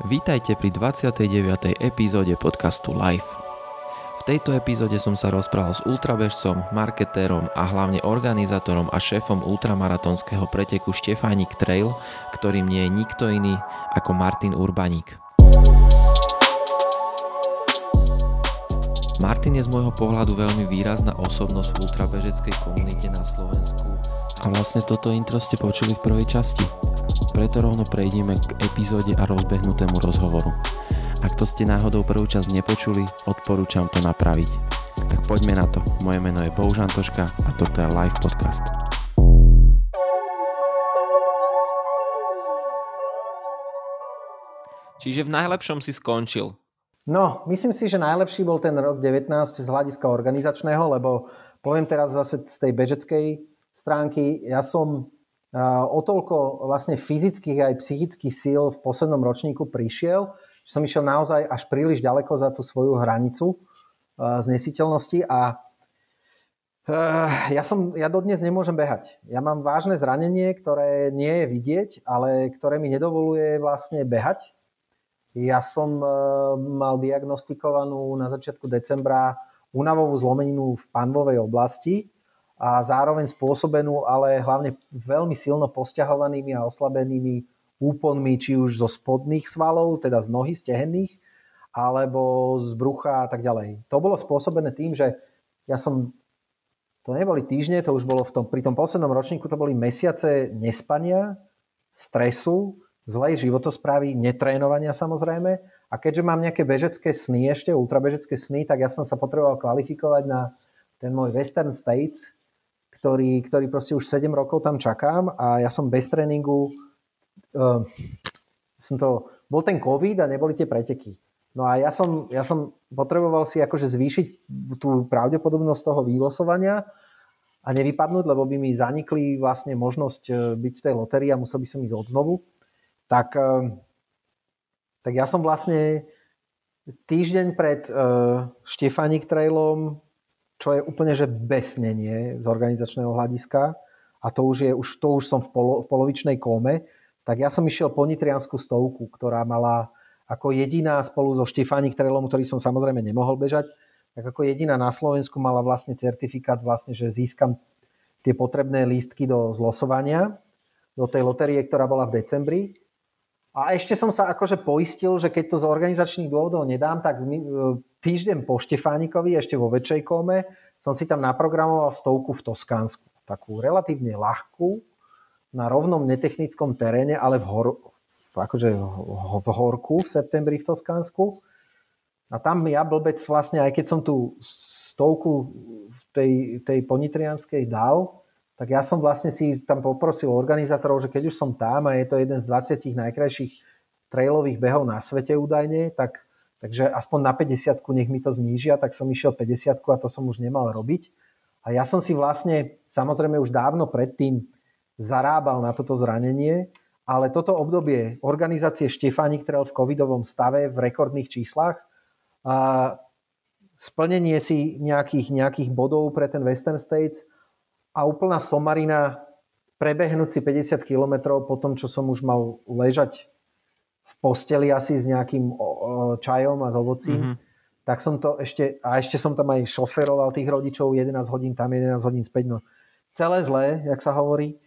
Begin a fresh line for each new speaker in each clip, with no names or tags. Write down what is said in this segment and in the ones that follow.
Vítajte pri 29. epizóde podcastu Life. V tejto epizóde som sa rozprával s ultrabežcom, marketérom a hlavne organizátorom a šéfom ultramaratonského preteku Štefánik Trail, ktorým nie je nikto iný ako Martin Urbaník. Martin je z môjho pohľadu veľmi výrazná osobnosť v ultrabežeckej komunite na Slovensku. A vlastne toto intro ste počuli v prvej časti. Preto rovno prejdeme k epizóde a rozbehnutému rozhovoru. Ak to ste náhodou prvú časť nepočuli, odporúčam to napraviť. Tak poďme na to. Moje meno je Boužantoška a toto je Live Podcast. Čiže v najlepšom si skončil.
No, myslím si, že najlepší bol ten rok 19 z hľadiska organizačného, lebo poviem teraz zase z tej bežeckej stránky, ja som o toľko vlastne fyzických aj psychických síl v poslednom ročníku prišiel, že som išiel naozaj až príliš ďaleko za tú svoju hranicu znesiteľnosti a ja, som, ja dodnes nemôžem behať. Ja mám vážne zranenie, ktoré nie je vidieť, ale ktoré mi nedovoluje vlastne behať ja som e, mal diagnostikovanú na začiatku decembra únavovú zlomeninu v panvovej oblasti a zároveň spôsobenú ale hlavne veľmi silno posťahovanými a oslabenými úponmi, či už zo spodných svalov, teda z nohy stehenných, alebo z brucha a tak ďalej. To bolo spôsobené tým, že ja som, to neboli týždne, to už bolo v tom, pri tom poslednom ročníku, to boli mesiace nespania, stresu, zlej životosprávy, netrénovania samozrejme. A keďže mám nejaké bežecké sny, ešte ultrabežecké sny, tak ja som sa potreboval kvalifikovať na ten môj Western States, ktorý, ktorý proste už 7 rokov tam čakám a ja som bez tréningu, uh, som to, bol ten COVID a neboli tie preteky. No a ja som, ja som potreboval si akože zvýšiť tú pravdepodobnosť toho vylosovania a nevypadnúť, lebo by mi zanikli vlastne možnosť e, byť v tej lotérii a musel by som ísť odznovu tak, eh, tak ja som vlastne týždeň pred uh, Štefánik trailom, čo je úplne že besnenie z organizačného hľadiska, a to už, je, už, to už som v, polo, v polovičnej kóme, tak ja som išiel po Nitriansku stovku, ktorá mala ako jediná spolu so Štefánik trailom, ktorý som samozrejme nemohol bežať, tak ako jediná na Slovensku mala vlastne certifikát, vlastne, že získam tie potrebné lístky do zlosovania, do tej lotérie, ktorá bola v decembri. A ešte som sa akože poistil, že keď to z organizačných dôvodov nedám, tak e, týždeň po Štefánikovi, ešte vo väčšej kóme, som si tam naprogramoval stovku v Toskánsku. Takú relatívne ľahkú, na rovnom netechnickom teréne, ale v, hor, akože v horku v septembri v Toskánsku. A tam ja blbec vlastne, aj keď som tú stovku tej, tej ponitrianskej dal, tak ja som vlastne si tam poprosil organizátorov, že keď už som tam a je to jeden z 20 najkrajších trailových behov na svete údajne, tak, takže aspoň na 50 nech mi to znížia, tak som išiel 50 a to som už nemal robiť. A ja som si vlastne, samozrejme už dávno predtým zarábal na toto zranenie, ale toto obdobie organizácie Štefánik Trail v covidovom stave v rekordných číslach a splnenie si nejakých, nejakých bodov pre ten Western States a úplná somarina prebehnúť si 50 km po tom, čo som už mal ležať v posteli asi s nejakým čajom a s ovocím, mm-hmm. tak som to ešte, a ešte som tam aj šoferoval tých rodičov 11 hodín tam, 11 hodín späť, no celé zlé, jak sa hovorí.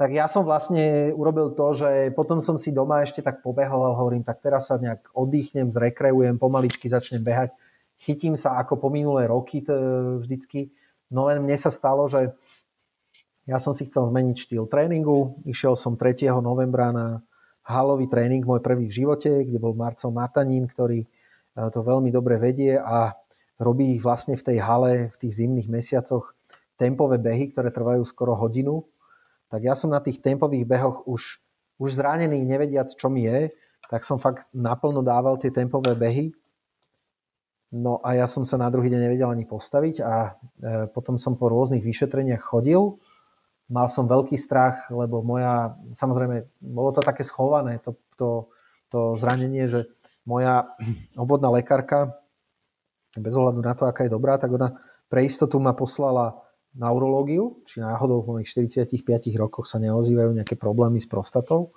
Tak ja som vlastne urobil to, že potom som si doma ešte tak pobehol a hovorím, tak teraz sa nejak oddychnem, zrekreujem, pomaličky začnem behať. Chytím sa ako po minulé roky to vždycky. No len mne sa stalo, že ja som si chcel zmeniť štýl tréningu. Išiel som 3. novembra na halový tréning, môj prvý v živote, kde bol Marcel Matanín, ktorý e, to veľmi dobre vedie a robí vlastne v tej hale v tých zimných mesiacoch tempové behy, ktoré trvajú skoro hodinu. Tak ja som na tých tempových behoch už, už zranený, nevediac, čo mi je, tak som fakt naplno dával tie tempové behy. No a ja som sa na druhý deň nevedel ani postaviť a e, potom som po rôznych vyšetreniach chodil mal som veľký strach, lebo moja, samozrejme, bolo to také schované, to, to, to zranenie, že moja obvodná lekárka, bez ohľadu na to, aká je dobrá, tak ona pre istotu ma poslala na urológiu, či náhodou v mojich 45 rokoch sa neozývajú nejaké problémy s prostatou.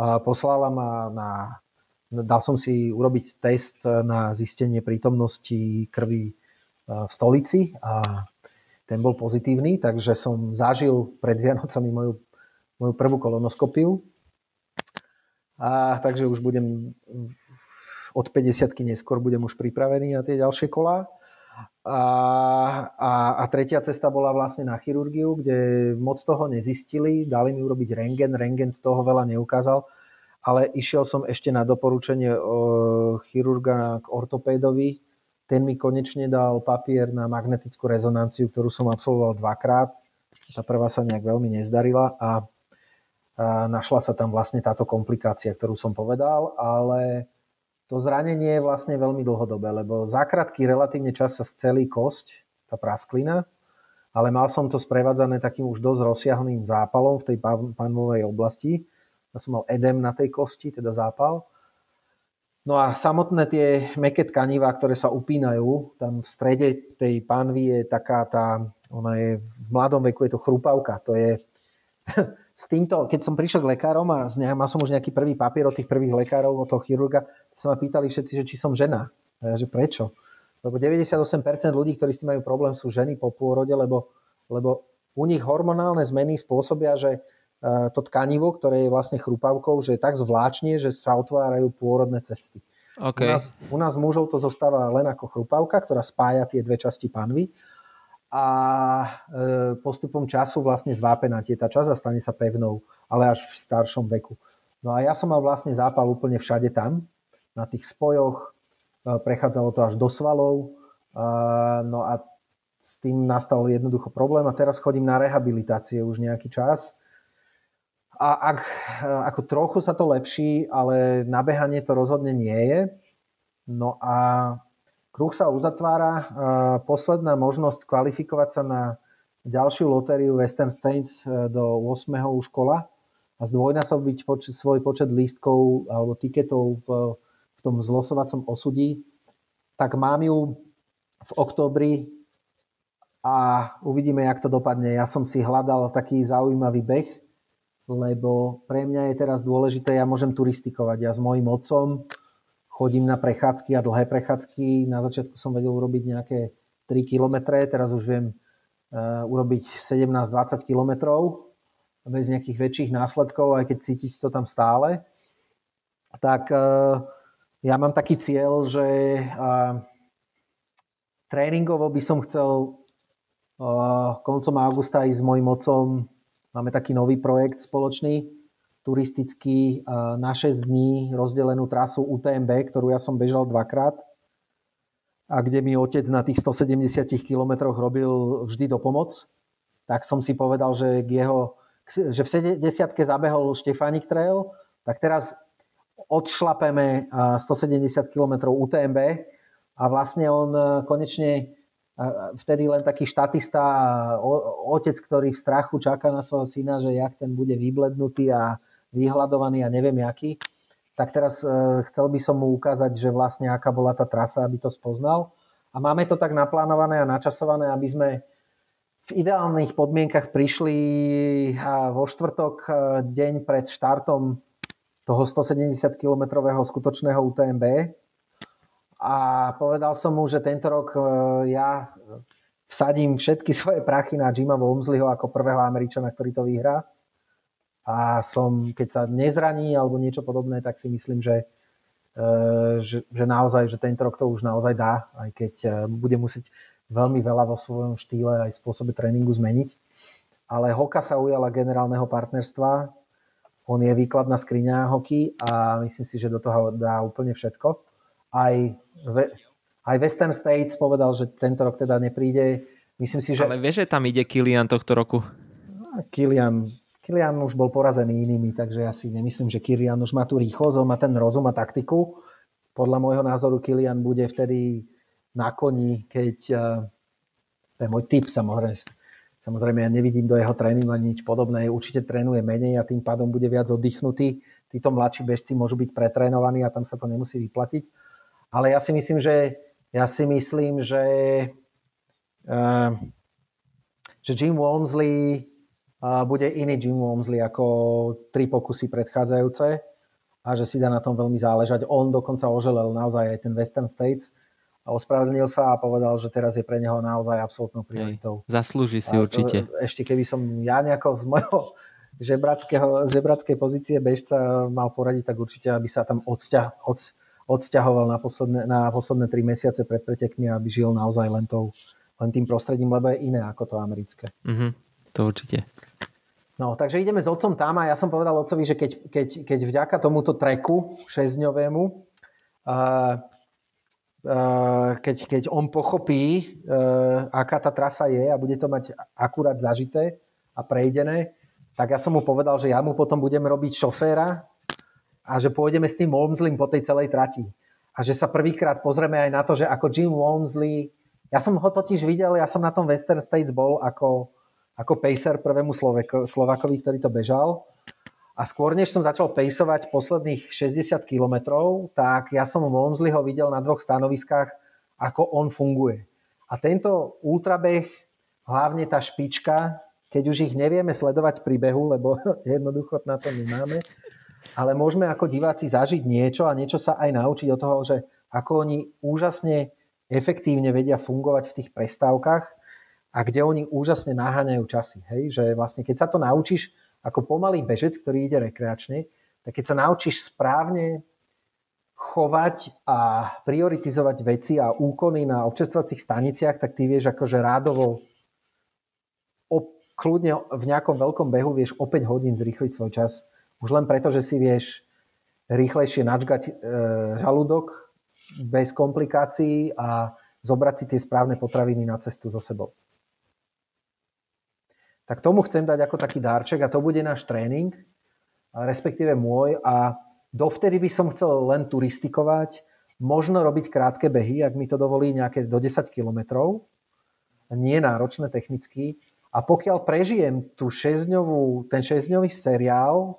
A poslala ma na dal som si urobiť test na zistenie prítomnosti krvi v stolici a ten bol pozitívny, takže som zažil pred Vianocami moju, moju prvú kolonoskopiu. A, takže už budem od 50 neskôr budem už pripravený na tie ďalšie kolá. A, a, a tretia cesta bola vlastne na chirurgiu, kde moc toho nezistili, dali mi urobiť rengen, rengen toho veľa neukázal, ale išiel som ešte na doporučenie chirurga k ortopédovi, ten mi konečne dal papier na magnetickú rezonanciu, ktorú som absolvoval dvakrát. Tá prvá sa nejak veľmi nezdarila a, a našla sa tam vlastne táto komplikácia, ktorú som povedal, ale to zranenie je vlastne veľmi dlhodobé, lebo za krátky relatívne čas sa scelí kosť, tá prasklina, ale mal som to sprevádzané takým už dosť rozsiahlým zápalom v tej panovej oblasti. Ja som mal edem na tej kosti, teda zápal. No a samotné tie meké tkanivá, ktoré sa upínajú, tam v strede tej pánvy je taká tá, ona je v mladom veku je to chrupavka, to je s týmto, keď som prišiel k lekárom a mal som už nejaký prvý papier od tých prvých lekárov, od toho chirurga, sa ma pýtali všetci, že či som žena. A ja, že prečo? Lebo 98% ľudí, ktorí s tým majú problém, sú ženy po pôrode, lebo, lebo u nich hormonálne zmeny spôsobia, že to tkanivo, ktoré je vlastne chrupavkou, že je tak zvláčne, že sa otvárajú pôrodné cesty.
Okay.
U, nás, u nás mužov to zostáva len ako chrupavka, ktorá spája tie dve časti panvy a e, postupom času vlastne zvápená tie tá časť a stane sa pevnou, ale až v staršom veku. No a ja som mal vlastne zápal úplne všade tam, na tých spojoch, e, prechádzalo to až do svalov, no a s tým nastal jednoducho problém a teraz chodím na rehabilitácie už nejaký čas a ak, ako trochu sa to lepší, ale nabehanie to rozhodne nie je. No a kruh sa uzatvára. Posledná možnosť kvalifikovať sa na ďalšiu lotériu Western States e, do 8. už kola a zdvojnásobiť poč- svoj počet lístkov alebo tiketov v, v tom zlosovacom osudí, tak mám ju v oktobri a uvidíme, jak to dopadne. Ja som si hľadal taký zaujímavý beh, lebo pre mňa je teraz dôležité, ja môžem turistikovať. Ja s mojim otcom chodím na prechádzky a dlhé prechádzky. Na začiatku som vedel urobiť nejaké 3 km, teraz už viem uh, urobiť 17-20 km bez nejakých väčších následkov, aj keď cítiť to tam stále. Tak uh, ja mám taký cieľ, že uh, tréningovo by som chcel koncom augusta ísť s mojim otcom Máme taký nový projekt spoločný, turistický na 6 dní rozdelenú trasu UTMB, ktorú ja som bežal dvakrát a kde mi otec na tých 170 kilometroch robil vždy do pomoc. Tak som si povedal, že, k jeho, že v 70 zabehol Štefánik Trail, tak teraz odšlapeme 170 km UTMB a vlastne on e, konečne vtedy len taký štatista otec, ktorý v strachu čaká na svojho syna, že jak ten bude vyblednutý a vyhľadovaný a neviem jaký, tak teraz e, chcel by som mu ukázať, že vlastne aká bola tá trasa, aby to spoznal. A máme to tak naplánované a načasované, aby sme v ideálnych podmienkach prišli vo štvrtok e, deň pred štartom toho 170-kilometrového skutočného UTMB a povedal som mu, že tento rok e, ja vsadím všetky svoje prachy na Jima Womsleyho ako prvého Američana, ktorý to vyhrá. A som, keď sa nezraní alebo niečo podobné, tak si myslím, že, e, že, že naozaj, že tento rok to už naozaj dá, aj keď e, bude musieť veľmi veľa vo svojom štýle aj spôsobe tréningu zmeniť. Ale Hoka sa ujala generálneho partnerstva, on je výkladná skriňa hoky a myslím si, že do toho dá úplne všetko. Aj aj Western States povedal, že tento rok teda nepríde. Myslím si, že...
Ale vieš, že tam ide Kilian tohto roku?
Kilian, Kilian už bol porazený inými, takže ja si nemyslím, že Kilian už má tú rýchlosť, on má ten rozum a taktiku. Podľa môjho názoru Kilian bude vtedy na koni, keď... Eh, to je môj typ samozrejme. Samozrejme, ja nevidím do jeho tréningu ani nič podobné. Určite trénuje menej a tým pádom bude viac oddychnutý. Títo mladší bežci môžu byť pretrénovaní a tam sa to nemusí vyplatiť ale ja si myslím, že, ja si myslím, že, uh, že Jim Walmsley uh, bude iný Jim Walmsley ako tri pokusy predchádzajúce a že si dá na tom veľmi záležať. On dokonca oželel naozaj aj ten Western States a ospravedlnil sa a povedal, že teraz je pre neho naozaj absolútnou prioritou.
Hej, zaslúži si a určite.
Ešte keby som ja nejako z mojho žebrackej pozície bežca mal poradiť, tak určite, aby sa tam odsťa, od, odsťahoval na posledné, na posledné tri mesiace pred pretekmi, aby žil naozaj len, tou, len tým prostredím, lebo je iné ako to americké.
Mm-hmm, to určite.
No, takže ideme s otcom tam a ja som povedal otcovi, že keď, keď, keď vďaka tomuto treku šesťdňovému, uh, uh, keď, keď on pochopí, uh, aká tá trasa je a bude to mať akurát zažité a prejdené, tak ja som mu povedal, že ja mu potom budem robiť šoféra a že pôjdeme s tým Walmsleym po tej celej trati. A že sa prvýkrát pozrieme aj na to, že ako Jim Walmsley, ja som ho totiž videl, ja som na tom Western States bol ako ako pacer prvému Slovakovi, ktorý to bežal. A skôr, než som začal pejsovať posledných 60 km, tak ja som Walmsleyho videl na dvoch stanoviskách, ako on funguje. A tento ultrabeh, hlavne tá špička, keď už ich nevieme sledovať pri behu, lebo jednoducho na to nemáme, ale môžeme ako diváci zažiť niečo a niečo sa aj naučiť od toho, že ako oni úžasne efektívne vedia fungovať v tých prestávkach a kde oni úžasne naháňajú časy. Hej? Že vlastne keď sa to naučíš ako pomalý bežec, ktorý ide rekreačne, tak keď sa naučíš správne chovať a prioritizovať veci a úkony na občerstvacích staniciach, tak ty vieš akože rádovo kľudne v nejakom veľkom behu vieš o 5 hodín zrýchliť svoj čas. Už len preto, že si vieš rýchlejšie načgať e, žalúdok bez komplikácií a zobrať si tie správne potraviny na cestu so sebou tak tomu chcem dať ako taký dárček a to bude náš tréning, respektíve môj a dovtedy by som chcel len turistikovať, možno robiť krátke behy, ak mi to dovolí nejaké do 10 kilometrov, nie náročné technicky. A pokiaľ prežijem tú šesťdňovú, ten šesťdňový seriál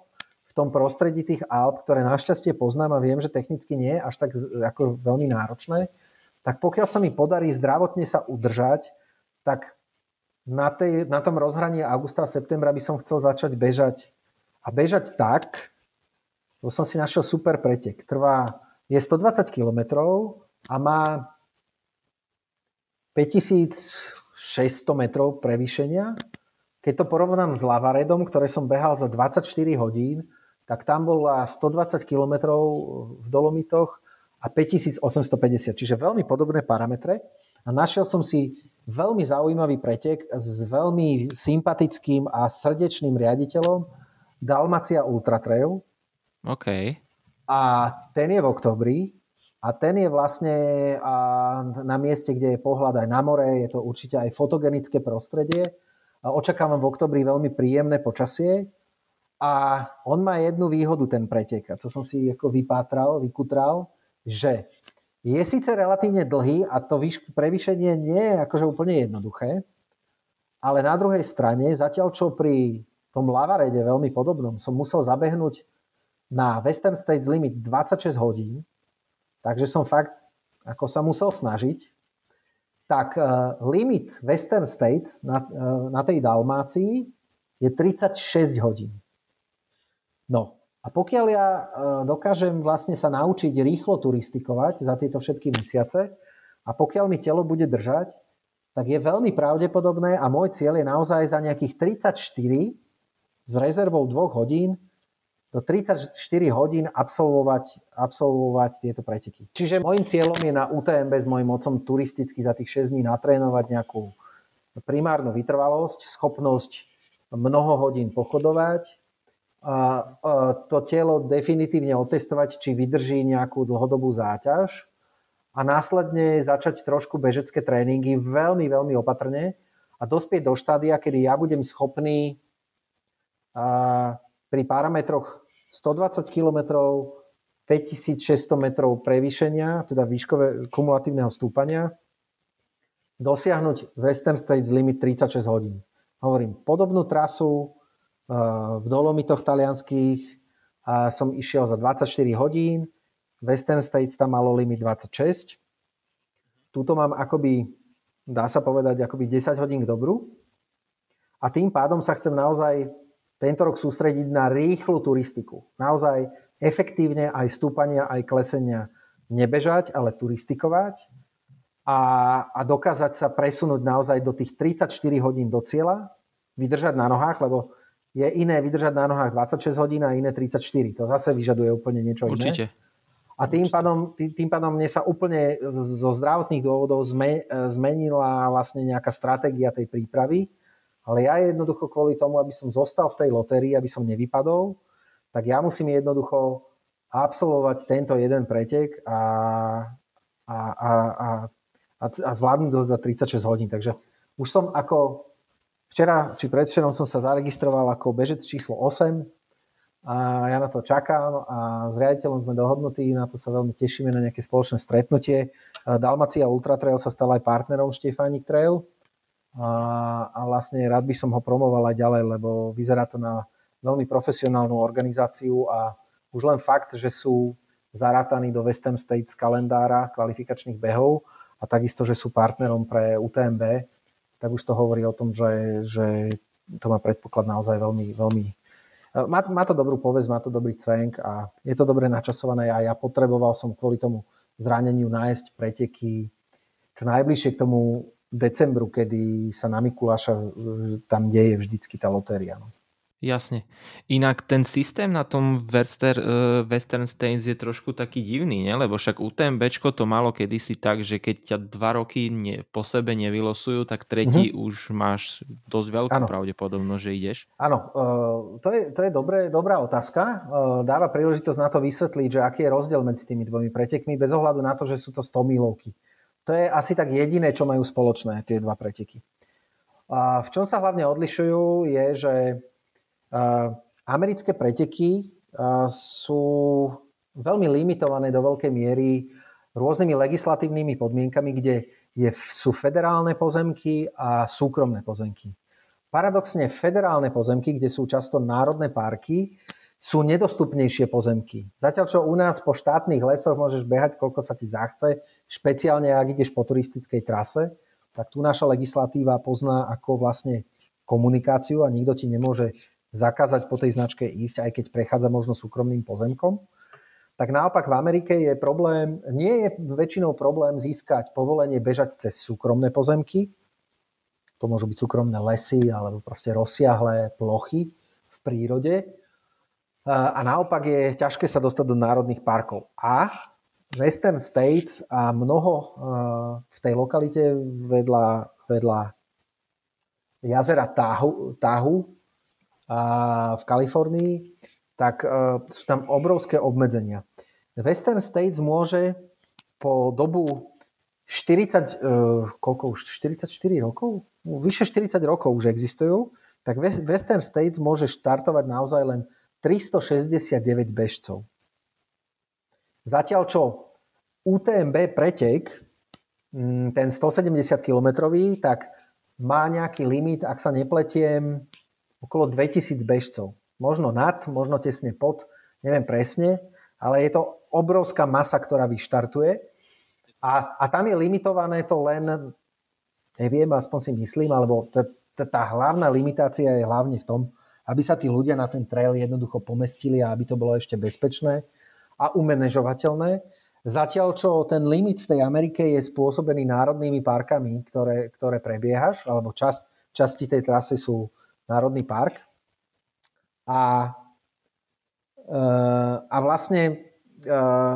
v tom prostredí tých Alp, ktoré našťastie poznám a viem, že technicky nie je až tak ako veľmi náročné, tak pokiaľ sa mi podarí zdravotne sa udržať, tak na, tej, na tom rozhraní augusta a septembra by som chcel začať bežať. A bežať tak, lebo som si našiel super pretek. Trvá, je 120 km a má 5600 metrov prevýšenia. Keď to porovnám s Lavaredom, ktoré som behal za 24 hodín, tak tam bola 120 km v Dolomitoch a 5850, čiže veľmi podobné parametre. A našiel som si veľmi zaujímavý pretek s veľmi sympatickým a srdečným riaditeľom Dalmacia Ultra Trail.
OK.
A ten je v oktobri a ten je vlastne na mieste, kde je pohľad aj na more, je to určite aj fotogenické prostredie. A očakávam v oktobri veľmi príjemné počasie a on má jednu výhodu, ten pretek, to som si ako vypátral, vykutral, že je síce relatívne dlhý a to prevýšenie nie je akože úplne jednoduché, ale na druhej strane, zatiaľ čo pri tom Lavarede veľmi podobnom som musel zabehnúť na Western States limit 26 hodín, takže som fakt ako sa musel snažiť, tak uh, limit Western States na, uh, na tej Dalmácii je 36 hodín. No, a pokiaľ ja e, dokážem vlastne sa naučiť rýchlo turistikovať za tieto všetky mesiace a pokiaľ mi telo bude držať, tak je veľmi pravdepodobné a môj cieľ je naozaj za nejakých 34 s rezervou 2 hodín do 34 hodín absolvovať, absolvovať tieto preteky. Čiže môjim cieľom je na UTMB s mojim mocom turisticky za tých 6 dní natrénovať nejakú primárnu vytrvalosť, schopnosť mnoho hodín pochodovať, a to telo definitívne otestovať, či vydrží nejakú dlhodobú záťaž a následne začať trošku bežecké tréningy veľmi, veľmi opatrne a dospieť do štádia, kedy ja budem schopný pri parametroch 120 km, 5600 metrov prevýšenia, teda výškové kumulatívneho stúpania, dosiahnuť Western States limit 36 hodín. Hovorím, podobnú trasu, v Dolomitoch talianských a som išiel za 24 hodín. Western States tam malo limit 26. Tuto mám akoby, dá sa povedať, akoby 10 hodín k dobru. A tým pádom sa chcem naozaj tento rok sústrediť na rýchlu turistiku. Naozaj efektívne aj stúpania, aj klesenia nebežať, ale turistikovať a, a dokázať sa presunúť naozaj do tých 34 hodín do cieľa, vydržať na nohách, lebo je iné vydržať na nohách 26 hodín a iné 34. To zase vyžaduje úplne niečo
Určite.
iné. A tým pádom, tým, tým pádom mne sa úplne zo zdravotných dôvodov zmenila vlastne nejaká stratégia tej prípravy. Ale ja jednoducho kvôli tomu, aby som zostal v tej lotérii, aby som nevypadol, tak ja musím jednoducho absolvovať tento jeden pretek a, a, a, a, a zvládnuť to za 36 hodín. Takže už som ako Včera či predvčerom som sa zaregistroval ako bežec číslo 8 a ja na to čakám a s riaditeľom sme dohodnutí, na to sa veľmi tešíme na nejaké spoločné stretnutie. Dalmacia Ultra Trail sa stal aj partnerom Štefánik Trail a, a vlastne rád by som ho promoval aj ďalej, lebo vyzerá to na veľmi profesionálnu organizáciu a už len fakt, že sú zarátaní do Western States kalendára kvalifikačných behov a takisto, že sú partnerom pre UTMB, tak už to hovorí o tom, že, že to má predpoklad naozaj veľmi, veľmi má, má to dobrú povesť, má to dobrý cvenk a je to dobre načasované a ja potreboval som kvôli tomu zraneniu nájsť preteky čo najbližšie k tomu decembru, kedy sa na Mikuláša tam deje vždycky tá lotéria. No.
Jasne. Inak ten systém na tom Western, uh, Western States je trošku taký divný, ne? lebo však UTMB to malo kedysi tak, že keď ťa dva roky ne, po sebe nevylosujú, tak tretí mm-hmm. už máš dosť veľkú ano. pravdepodobnosť, že ideš.
Áno, uh, to je, to je dobré, dobrá otázka. Uh, dáva príležitosť na to vysvetliť, že aký je rozdiel medzi tými dvomi pretekmi, bez ohľadu na to, že sú to 100 milovky. To je asi tak jediné, čo majú spoločné tie dva preteky. A v čom sa hlavne odlišujú je, že Americké preteky sú veľmi limitované do veľkej miery rôznymi legislatívnymi podmienkami, kde je, sú federálne pozemky a súkromné pozemky. Paradoxne federálne pozemky, kde sú často národné parky, sú nedostupnejšie pozemky. Zatiaľ, čo u nás po štátnych lesoch môžeš behať, koľko sa ti zachce, špeciálne ak ideš po turistickej trase, tak tu naša legislatíva pozná ako vlastne komunikáciu a nikto ti nemôže zakázať po tej značke ísť, aj keď prechádza možno súkromným pozemkom. Tak naopak v Amerike je problém, nie je väčšinou problém získať povolenie bežať cez súkromné pozemky, to môžu byť súkromné lesy alebo proste rozsiahlé plochy v prírode. A naopak je ťažké sa dostať do národných parkov. A Western States a mnoho v tej lokalite vedľa, vedľa jazera Tahu, Tahu v Kalifornii, tak e, sú tam obrovské obmedzenia. Western States môže po dobu 40, e, koľko už, 44 rokov? Vyše 40 rokov už existujú, tak Western States môže štartovať naozaj len 369 bežcov. Zatiaľ čo UTMB pretek, mm, ten 170 km, tak má nejaký limit, ak sa nepletiem, okolo 2000 bežcov. Možno nad, možno tesne pod, neviem presne, ale je to obrovská masa, ktorá vyštartuje. A, a tam je limitované to len, neviem, aspoň si myslím, alebo tá, tá hlavná limitácia je hlavne v tom, aby sa tí ľudia na ten trail jednoducho pomestili a aby to bolo ešte bezpečné a umenežovateľné. Zatiaľ, čo ten limit v tej Amerike je spôsobený národnými parkami, ktoré, ktoré prebiehaš, alebo čas, časti tej trasy sú národný park. A, eh, a vlastne eh,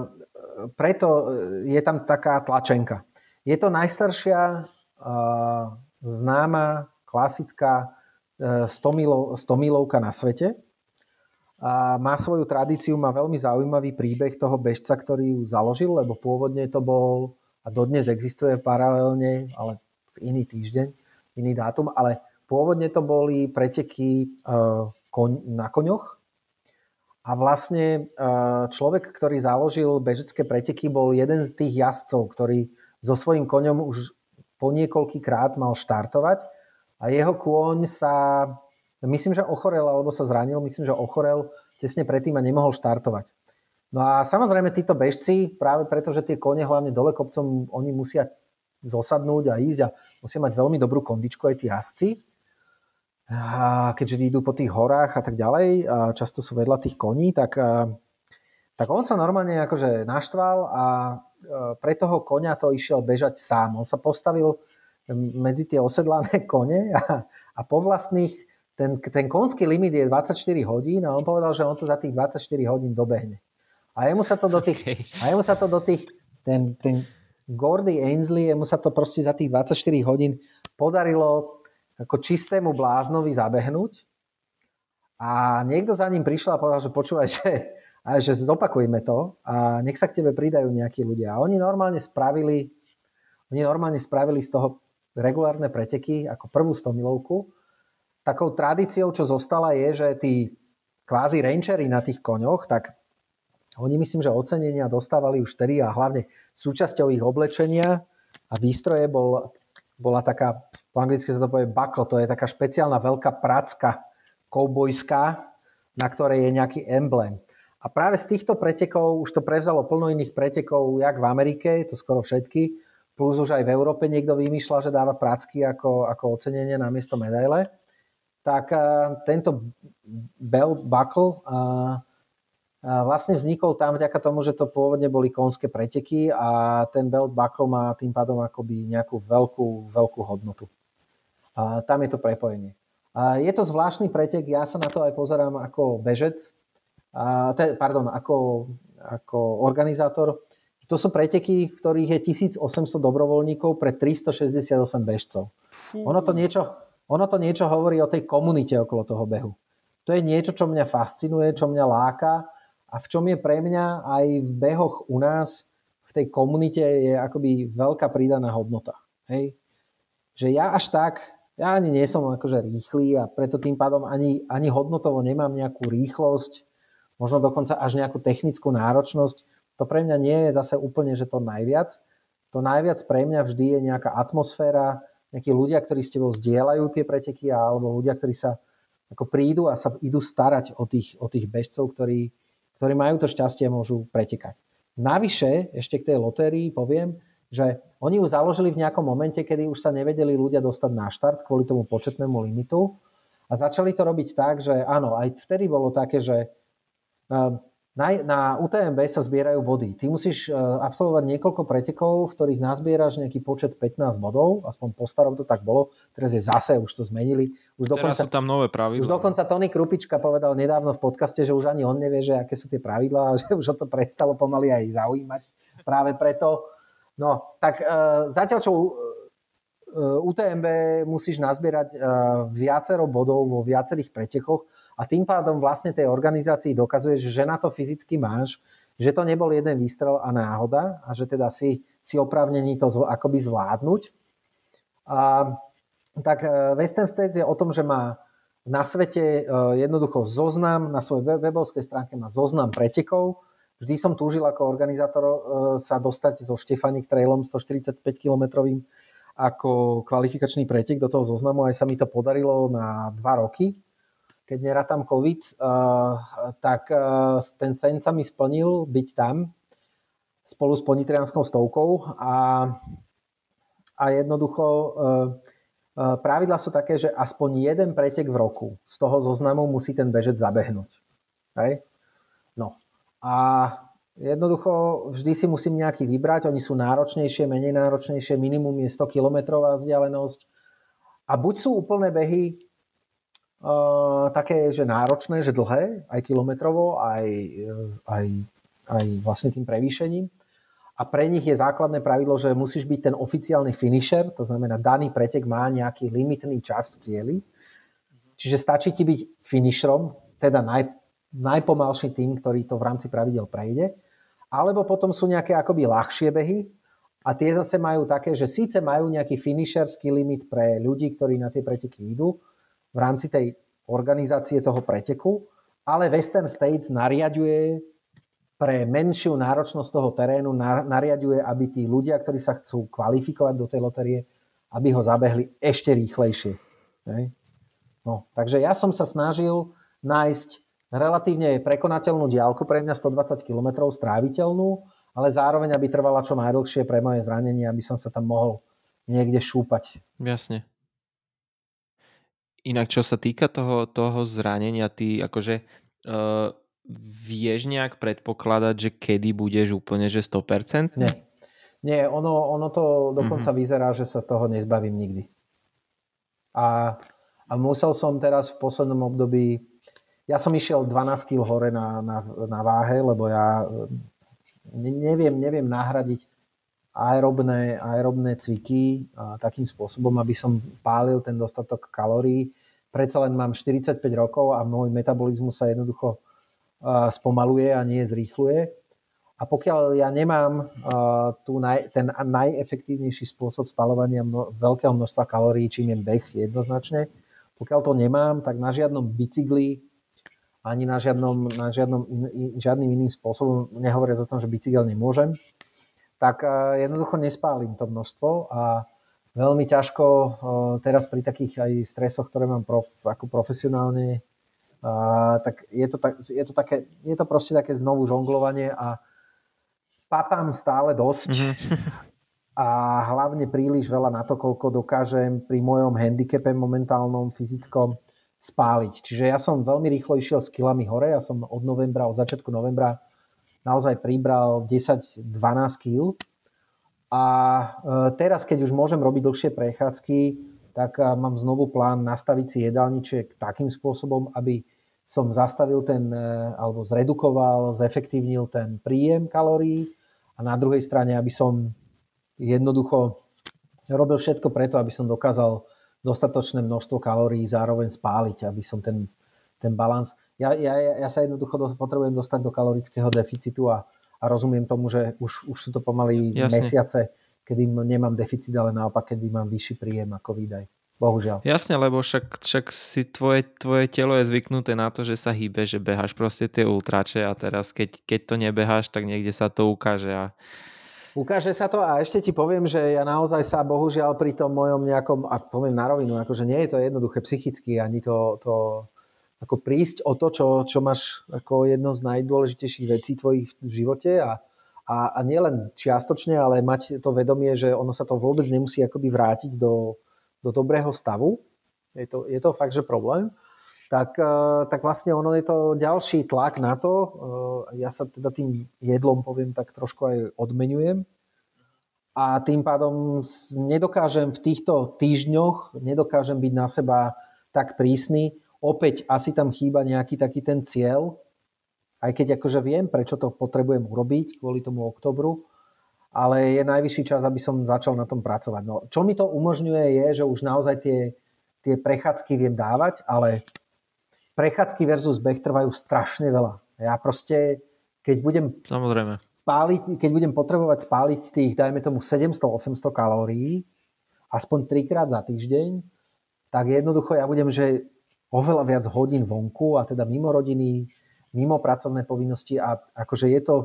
preto je tam taká tlačenka. Je to najstaršia eh, známa klasická 100, milo, 100 milovka na svete. A má svoju tradíciu, má veľmi zaujímavý príbeh toho bežca, ktorý ju založil, lebo pôvodne to bol a dodnes existuje paralelne, ale v iný týždeň, iný dátum, ale Pôvodne to boli preteky e, na koňoch. A vlastne e, človek, ktorý založil bežecké preteky, bol jeden z tých jazdcov, ktorý so svojím koňom už po niekoľký krát mal štartovať. A jeho kôň sa, myslím, že ochorel alebo sa zranil, myslím, že ochorel tesne predtým a nemohol štartovať. No a samozrejme títo bežci, práve preto, že tie kone hlavne dole kopcom, oni musia zosadnúť a ísť a musia mať veľmi dobrú kondičku aj tí jazdci, a keďže idú po tých horách a tak ďalej, a často sú vedľa tých koní, tak Tak on sa normálne akože naštval a pre toho konia to išiel bežať sám. On sa postavil medzi tie osedlané kone a, a po vlastných, ten, ten konský limit je 24 hodín a on povedal, že on to za tých 24 hodín dobehne. A jemu sa to do tých, okay. a jemu sa to do tých ten, ten Gordy Ainsley, jemu sa to proste za tých 24 hodín podarilo ako čistému bláznovi zabehnúť a niekto za ním prišiel a povedal, že počúvaj, že, a že zopakujme to a nech sa k tebe pridajú nejakí ľudia. A oni normálne spravili, oni normálne spravili z toho regulárne preteky ako prvú 100 milovku. Takou tradíciou, čo zostala, je, že tí kvázi rangery na tých koňoch, tak oni myslím, že ocenenia dostávali už tedy a hlavne súčasťou ich oblečenia a výstroje bol, bola taká, po anglicky sa to povie buckle, to je taká špeciálna veľká pracka koubojská, na ktorej je nejaký emblém. A práve z týchto pretekov už to prevzalo plno iných pretekov, jak v Amerike, to skoro všetky, plus už aj v Európe niekto vymýšľa, že dáva prácky ako, ako ocenenie na miesto medaile. Tak uh, tento belt buckle uh, vlastne vznikol tam vďaka tomu, že to pôvodne boli konské preteky a ten belt buckle má tým pádom akoby nejakú veľkú, veľkú hodnotu. A tam je to prepojenie. A je to zvláštny pretek, ja sa na to aj pozerám ako bežec, a, te, pardon, ako, ako organizátor. To sú preteky, v ktorých je 1800 dobrovoľníkov pre 368 bežcov. Ono to niečo, ono to niečo hovorí o tej komunite okolo toho behu. To je niečo, čo mňa fascinuje, čo mňa láka a v čom je pre mňa aj v behoch u nás v tej komunite je akoby veľká pridaná hodnota. Hej? Že ja až tak, ja ani nie som akože rýchly a preto tým pádom ani, ani hodnotovo nemám nejakú rýchlosť, možno dokonca až nejakú technickú náročnosť. To pre mňa nie je zase úplne, že to najviac. To najviac pre mňa vždy je nejaká atmosféra, nejakí ľudia, ktorí s tebou zdieľajú tie preteky alebo ľudia, ktorí sa ako prídu a sa idú starať o tých, o tých bežcov, ktorí, ktorí majú to šťastie a môžu pretekať. Navyše, ešte k tej lotérii poviem, že oni ju založili v nejakom momente, kedy už sa nevedeli ľudia dostať na štart kvôli tomu početnému limitu a začali to robiť tak, že áno, aj vtedy bolo také, že ehm, na, na UTMB sa zbierajú body. Ty musíš e, absolvovať niekoľko pretekov, v ktorých nazbieraš nejaký počet 15 bodov, aspoň po starom to tak bolo, teraz je zase, už to zmenili. Už
dokonca, teraz sú tam nové pravidlá.
Už dokonca Tony Krupička povedal nedávno v podcaste, že už ani on nevie, že aké sú tie pravidlá a že už ho to prestalo pomaly aj zaujímať. Práve preto. No, tak uh, zatiaľ, čo uh, e, UTMB musíš nazbierať uh, viacero bodov vo viacerých pretekoch, a tým pádom vlastne tej organizácii dokazuješ, že na to fyzicky máš, že to nebol jeden výstrel a náhoda a že teda si, si oprávnení to akoby zvládnuť. A, tak e, Western States je o tom, že má na svete e, jednoducho zoznam, na svojej webovskej stránke má zoznam pretekov. Vždy som túžil ako organizátor e, sa dostať so Štefanik Trailom 145 km ako kvalifikačný pretek do toho zoznamu. Aj sa mi to podarilo na dva roky keď nerátam COVID, eh, tak eh, ten sen sa mi splnil byť tam spolu s ponitrianskou stovkou a, a jednoducho pravidla sú také, že aspoň jeden pretek v roku z toho zoznamu musí ten bežec zabehnúť. Hej? A jednoducho vždy si musím nejaký vybrať, oni sú náročnejšie, menej náročnejšie, minimum je 100 km vzdialenosť. A buď sú úplné behy, také, že náročné, že dlhé, aj kilometrovo, aj, aj, aj vlastne tým prevýšením. A pre nich je základné pravidlo, že musíš byť ten oficiálny finisher, to znamená, daný pretek má nejaký limitný čas v cieli. Čiže stačí ti byť finisherom, teda naj, najpomalší tým, ktorý to v rámci pravidel prejde. Alebo potom sú nejaké akoby ľahšie behy, a tie zase majú také, že síce majú nejaký finisherský limit pre ľudí, ktorí na tie preteky idú, v rámci tej organizácie toho preteku, ale Western States nariaduje pre menšiu náročnosť toho terénu, nariaduje, aby tí ľudia, ktorí sa chcú kvalifikovať do tej loterie, aby ho zabehli ešte rýchlejšie. No, takže ja som sa snažil nájsť relatívne prekonateľnú diálku, pre mňa 120 km stráviteľnú, ale zároveň, aby trvala čo najdlhšie pre moje zranenie, aby som sa tam mohol niekde šúpať.
Jasne. Inak čo sa týka toho, toho zranenia, ty akože uh,
vieš nejak predpokladať, že kedy budeš úplne, že 100%?
Nie. Nie, ono, ono to dokonca mm-hmm. vyzerá, že sa toho nezbavím nikdy. A, a musel som teraz v poslednom období, ja som išiel 12 kg hore na, na, na váhe, lebo ja neviem, neviem nahradiť aerobné, aerobné cviky takým spôsobom, aby som pálil ten dostatok kalórií. Predsa len mám 45 rokov a môj metabolizmus sa jednoducho spomaluje a nie zrýchluje. A pokiaľ ja nemám uh, tú naj, ten najefektívnejší spôsob spalovania mno, veľkého množstva kalórií, čím je beh jednoznačne, pokiaľ to nemám, tak na žiadnom bicykli ani na, žiadnom, na žiadnom in, žiadnym iným spôsobom, nehovoriac o tom, že bicykel nemôžem, tak uh, jednoducho nespálim to množstvo a veľmi ťažko uh, teraz pri takých aj stresoch, ktoré mám prof, ako profesionálne, uh, tak je to, tak, je to také, je to proste také znovu žonglovanie a papám stále dosť mm-hmm. a hlavne príliš veľa na to, koľko dokážem pri mojom handicape momentálnom fyzickom spáliť. Čiže ja som veľmi rýchlo išiel s kilami hore, ja som od novembra, od začiatku novembra naozaj pribral 10-12 kg a e, teraz, keď už môžem robiť dlhšie prechádzky, tak e, mám znovu plán nastaviť si jedálniček takým spôsobom, aby som zastavil ten, e, alebo zredukoval, zefektívnil ten príjem kalórií a na druhej strane, aby som jednoducho robil všetko preto, aby som dokázal dostatočné množstvo kalórií zároveň spáliť, aby som ten, ten balans... Ja, ja, ja sa jednoducho do, potrebujem dostať do kalorického deficitu a, a rozumiem tomu, že už, už sú to pomaly Jasne. mesiace, kedy nemám deficit, ale naopak, kedy mám vyšší príjem ako výdaj. Bohužiaľ.
Jasne, lebo však, však si tvoje, tvoje telo je zvyknuté na to, že sa hýbe, že beháš proste tie ultrače a teraz keď, keď to nebeháš, tak niekde sa to ukáže a
Ukáže sa to a ešte ti poviem, že ja naozaj sa bohužiaľ pri tom mojom nejakom, a poviem na rovinu, akože nie je to jednoduché psychicky, ani to, to ako prísť o to, čo, čo máš ako jedno z najdôležitejších vecí tvojich v živote a, a, a nielen čiastočne, ale mať to vedomie, že ono sa to vôbec nemusí akoby vrátiť do, do dobrého stavu, je to, je to fakt, že problém, tak, eh, tak vlastne ono je to ďalší tlak na to. Eh, ja sa teda tým jedlom, poviem, tak trošku aj odmenujem. A tým pádom nedokážem v týchto týždňoch, nedokážem byť na seba tak prísny. Opäť asi tam chýba nejaký taký ten cieľ, aj keď akože viem, prečo to potrebujem urobiť kvôli tomu oktobru, ale je najvyšší čas, aby som začal na tom pracovať. No, čo mi to umožňuje je, že už naozaj tie, tie prechádzky viem dávať, ale prechádzky versus beh trvajú strašne veľa. Ja proste, keď budem
Samozrejme.
Spáliť, keď budem potrebovať spáliť tých, dajme tomu 700-800 kalórií, aspoň trikrát za týždeň, tak jednoducho ja budem, že oveľa viac hodín vonku a teda mimo rodiny, mimo pracovné povinnosti a akože je to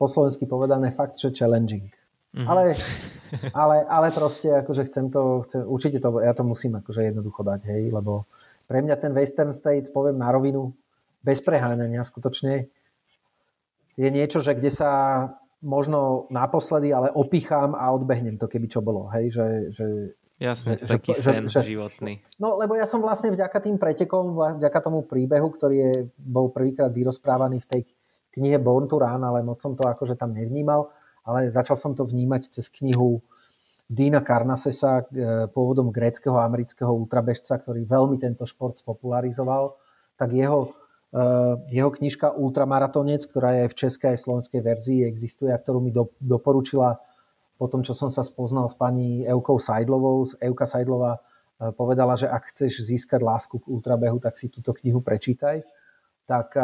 po slovensky povedané fakt, že challenging. Mm-hmm. Ale, ale, ale proste akože chcem to, chcem, určite to, ja to musím akože jednoducho dať, hej, lebo pre mňa ten Western States, poviem na rovinu, bez preháňania skutočne, je niečo, že kde sa možno naposledy, ale opichám a odbehnem to, keby čo bolo. Hej, že, že,
Jasne, že, taký že, sen že, životný.
No, lebo ja som vlastne vďaka tým pretekom, vďaka tomu príbehu, ktorý je, bol prvýkrát vyrozprávaný v tej knihe Born to Run, ale moc som to akože tam nevnímal, ale začal som to vnímať cez knihu Dina Karnasesa, e, pôvodom gréckého a amerického ultrabežca, ktorý veľmi tento šport spopularizoval, tak jeho, e, jeho knižka Ultramaratonec, ktorá je v českej a slovenskej verzii, existuje a ktorú mi do, doporučila po tom, čo som sa spoznal s pani Eukou Sajdlovou. Euka Sajdlova e, povedala, že ak chceš získať lásku k ultrabehu, tak si túto knihu prečítaj tak,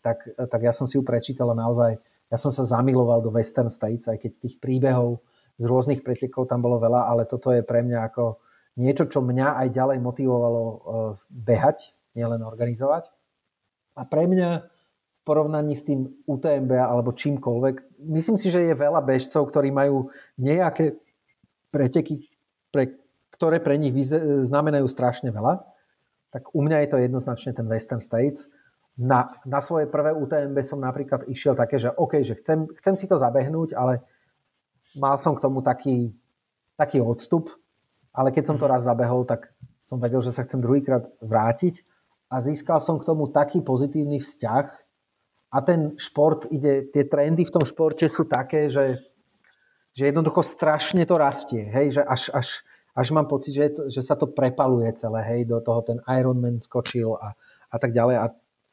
tak, tak ja som si ju prečítal a naozaj ja som sa zamiloval do Western States, aj keď tých príbehov z rôznych pretekov tam bolo veľa, ale toto je pre mňa ako niečo, čo mňa aj ďalej motivovalo eh, behať, nielen organizovať. A pre mňa v porovnaní s tým UTMB alebo čímkoľvek, myslím si, že je veľa bežcov, ktorí majú nejaké preteky, pre, ktoré pre nich znamenajú strašne veľa. Tak u mňa je to jednoznačne ten Western States na, na svoje prvé UTMB som napríklad išiel také, že OK, že chcem, chcem si to zabehnúť, ale mal som k tomu taký, taký odstup, ale keď som to raz zabehol, tak som vedel, že sa chcem druhýkrát vrátiť a získal som k tomu taký pozitívny vzťah a ten šport ide, tie trendy v tom športe sú také, že, že jednoducho strašne to rastie, hej, že až, až, až mám pocit, že, to, že sa to prepaluje celé, hej, do toho ten Ironman skočil a, a tak ďalej a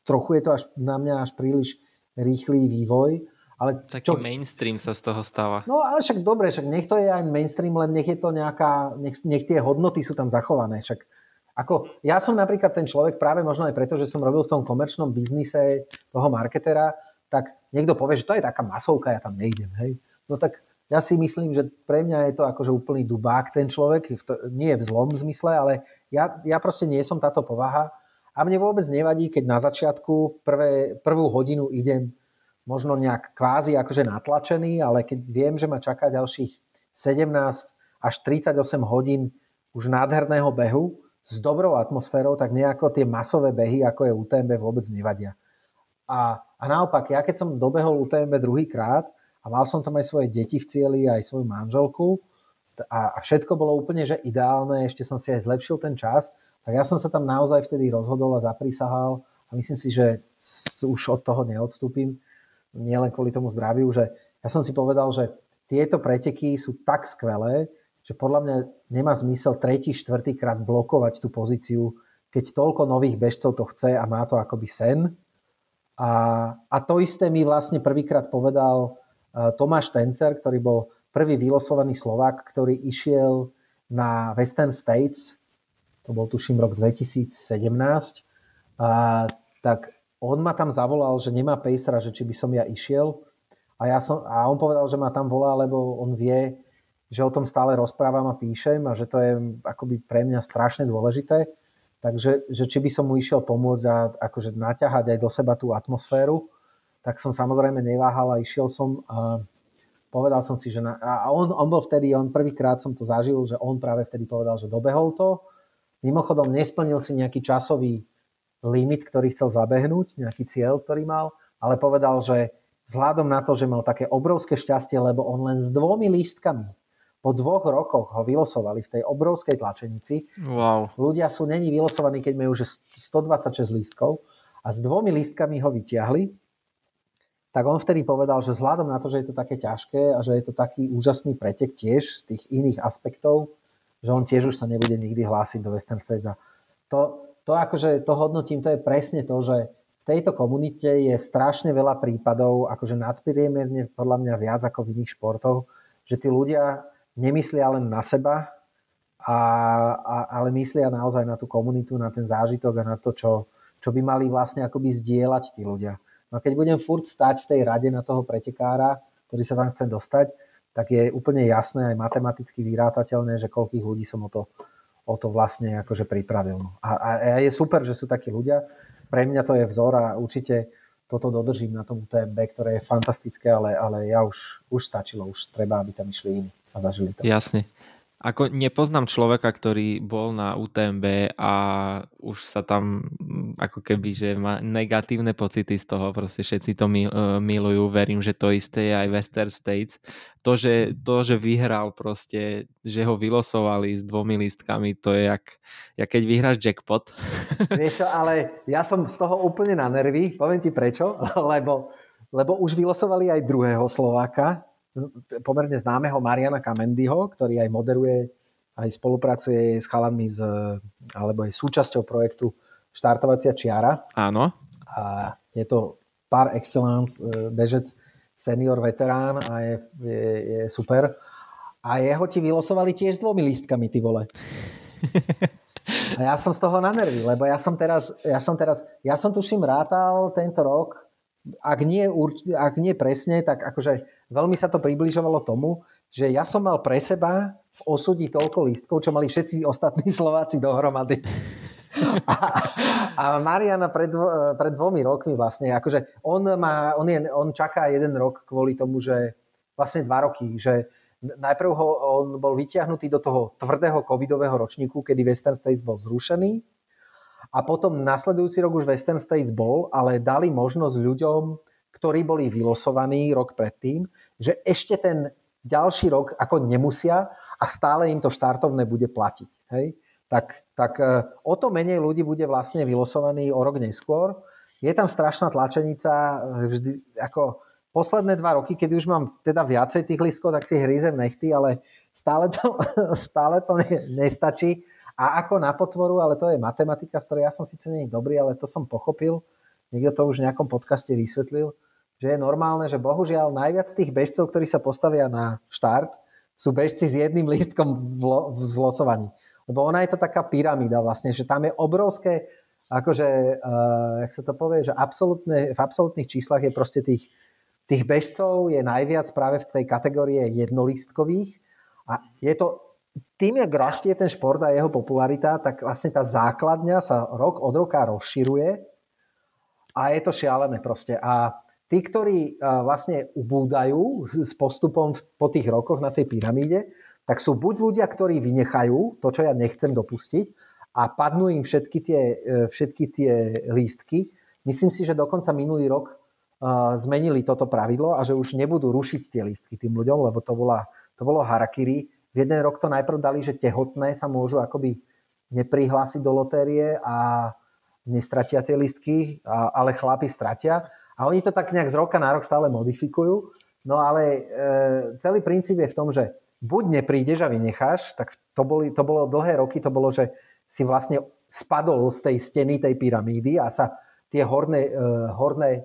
trochu je to až na mňa až príliš rýchly vývoj, ale
Taký čo... mainstream sa z toho stáva.
No ale však dobre, však nech to je aj mainstream, len nech je to nejaká, nech, nech tie hodnoty sú tam zachované. Však ako, ja som napríklad ten človek práve možno aj preto, že som robil v tom komerčnom biznise toho marketera, tak niekto povie, že to je taká masovka, ja tam nejdem. Hej. No tak ja si myslím, že pre mňa je to akože úplný dubák ten človek, nie je v zlom zmysle, ale ja, ja proste nie som táto povaha a mne vôbec nevadí, keď na začiatku prvé, prvú hodinu idem možno nejak kvázi akože natlačený, ale keď viem, že ma čaká ďalších 17 až 38 hodín už nádherného behu s dobrou atmosférou, tak nejako tie masové behy, ako je UTMB, vôbec nevadia. A, a naopak, ja keď som dobehol UTMB druhýkrát a mal som tam aj svoje deti v cieli, aj svoju manželku a, a všetko bolo úplne že ideálne, ešte som si aj zlepšil ten čas, tak ja som sa tam naozaj vtedy rozhodol a zaprisahal a myslím si, že už od toho neodstúpim nielen kvôli tomu zdraviu, že ja som si povedal, že tieto preteky sú tak skvelé, že podľa mňa nemá zmysel tretí, štvrtý krát blokovať tú pozíciu, keď toľko nových bežcov to chce a má to akoby sen. A, a to isté mi vlastne prvýkrát povedal uh, Tomáš Tencer, ktorý bol prvý vylosovaný Slovák, ktorý išiel na Western States, to bol tuším rok 2017, a, tak on ma tam zavolal, že nemá pejsra, že či by som ja išiel. A, ja som, a on povedal, že ma tam volá, lebo on vie, že o tom stále rozprávam a píšem a že to je akoby pre mňa strašne dôležité. Takže že či by som mu išiel pomôcť a akože naťahať aj do seba tú atmosféru, tak som samozrejme neváhal a išiel som a povedal som si, že na, a on, on bol vtedy, on prvýkrát som to zažil, že on práve vtedy povedal, že dobehol to. Mimochodom nesplnil si nejaký časový limit, ktorý chcel zabehnúť, nejaký cieľ, ktorý mal, ale povedal, že vzhľadom na to, že mal také obrovské šťastie, lebo on len s dvomi lístkami po dvoch rokoch ho vylosovali v tej obrovskej tlačenici.
Wow.
Ľudia sú není vylosovaní, keď majú už 126 lístkov a s dvomi lístkami ho vyťahli. Tak on vtedy povedal, že vzhľadom na to, že je to také ťažké a že je to taký úžasný pretek tiež z tých iných aspektov, že on tiež už sa nebude nikdy hlásiť do Western States. To, to akože to hodnotím, to je presne to, že v tejto komunite je strašne veľa prípadov, akože nadpriemerne podľa mňa viac ako v iných športoch, že tí ľudia nemyslia len na seba, a, a, ale myslia naozaj na tú komunitu, na ten zážitok a na to, čo, čo by mali vlastne akoby zdieľať tí ľudia. No keď budem furt stať v tej rade na toho pretekára, ktorý sa tam chce dostať, tak je úplne jasné aj matematicky vyrátateľné, že koľkých ľudí som o to o to vlastne akože pripravil. No. A, a, je super, že sú takí ľudia. Pre mňa to je vzor a určite toto dodržím na tom UTMB, ktoré je fantastické, ale, ale ja už, už stačilo, už treba, aby tam išli iní a zažili to.
Jasne. Ako nepoznám človeka, ktorý bol na UTMB a už sa tam mm, ako keby, že má negatívne pocity z toho, proste všetci to e, milujú, verím, že to isté je aj Western States. To, že, to, že vyhral proste, že ho vylosovali s dvomi lístkami, to je jak, jak keď vyhráš jackpot.
Vieš čo, ale ja som z toho úplne na nervy, poviem ti prečo, lebo, lebo už vylosovali aj druhého Slováka, pomerne známeho Mariana Kamendyho, ktorý aj moderuje, aj spolupracuje s chalanmi, z, alebo je súčasťou projektu Štartovacia čiara.
Áno.
A je to par excellence e, bežec senior veterán a je, je, je super. A jeho ti vylosovali tiež s dvomi lístkami, ty vole. A ja som z toho na nervy, lebo ja som teraz, ja som teraz, ja som tuším rátal tento rok, ak nie, ak nie presne, tak akože veľmi sa to približovalo tomu, že ja som mal pre seba v osudí toľko lístkov, čo mali všetci ostatní Slováci dohromady. A, a Mariana pred, pred dvomi rokmi vlastne, akože on, má, on, je, on čaká jeden rok kvôli tomu, že vlastne dva roky, že najprv ho, on bol vyťahnutý do toho tvrdého covidového ročníku, kedy Western States bol zrušený a potom nasledujúci rok už Western States bol, ale dali možnosť ľuďom ktorí boli vylosovaní rok predtým, že ešte ten ďalší rok ako nemusia a stále im to štartovné bude platiť. Hej? tak, tak e, o to menej ľudí bude vlastne vylosovaný o rok neskôr. Je tam strašná tlačenica, e, vždy, ako posledné dva roky, keď už mám teda viacej tých listkov, tak si hryzem nechty, ale stále to, stále to ne, nestačí. A ako na potvoru, ale to je matematika, z ktorej ja som síce nie dobrý, ale to som pochopil. Niekto to už v nejakom podcaste vysvetlil, že je normálne, že bohužiaľ najviac tých bežcov, ktorí sa postavia na štart, sú bežci s jedným lístkom v, lo, v zlosovaní. Lebo ona je to taká pyramída vlastne, že tam je obrovské, akože, uh, jak sa to povie, že absolútne, v absolútnych číslach je proste tých, tých bežcov je najviac práve v tej kategórie jednolistkových. A je to tým, jak rastie ten šport a jeho popularita, tak vlastne tá základňa sa rok od roka rozširuje a je to šialené proste. A tí, ktorí vlastne ubúdajú s postupom po tých rokoch na tej pyramíde, tak sú buď ľudia, ktorí vynechajú to, čo ja nechcem dopustiť a padnú im všetky tie, e, všetky tie lístky. Myslím si, že dokonca minulý rok zmenili toto pravidlo a že už nebudú rušiť tie lístky tým ľuďom, lebo to, bola, to bolo harakiri v jeden rok to najprv dali, že tehotné sa môžu akoby neprihlásiť do lotérie a nestratia tie listky, ale chlapi stratia. A oni to tak nejak z roka na rok stále modifikujú. No ale e, celý princíp je v tom, že buď neprídeš a vynecháš, tak to, boli, to bolo dlhé roky, to bolo, že si vlastne spadol z tej steny tej pyramídy a sa tie horné, e, horné e,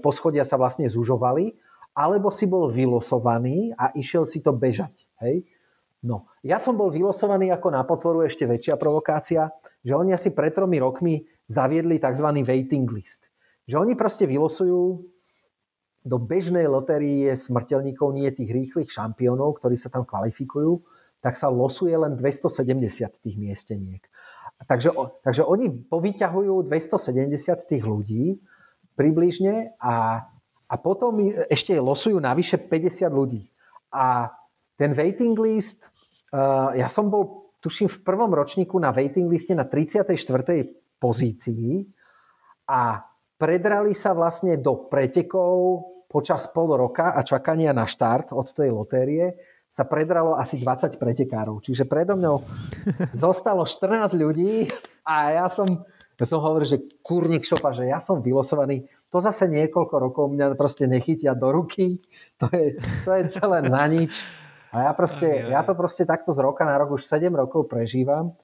poschodia sa vlastne zužovali, alebo si bol vylosovaný a išiel si to bežať. Hej? No, ja som bol vylosovaný ako na potvoru ešte väčšia provokácia, že oni asi pred tromi rokmi zaviedli tzv. waiting list. Že oni proste vylosujú do bežnej lotérie smrteľníkov, nie tých rýchlych šampiónov, ktorí sa tam kvalifikujú, tak sa losuje len 270 tých miesteniek. Takže, takže oni povyťahujú 270 tých ľudí približne a, a potom ešte losujú navyše 50 ľudí. A ten waiting list Uh, ja som bol, tuším, v prvom ročníku na waiting liste na 34. pozícii a predrali sa vlastne do pretekov počas pol roka a čakania na štart od tej lotérie sa predralo asi 20 pretekárov. Čiže predo mňou zostalo 14 ľudí a ja som, ja som hovoril, že kurník šopa, že ja som vylosovaný. To zase niekoľko rokov mňa proste nechytia do ruky. To je, to je celé na nič. A ja, proste, ja to proste takto z roka na rok už 7 rokov prežívam.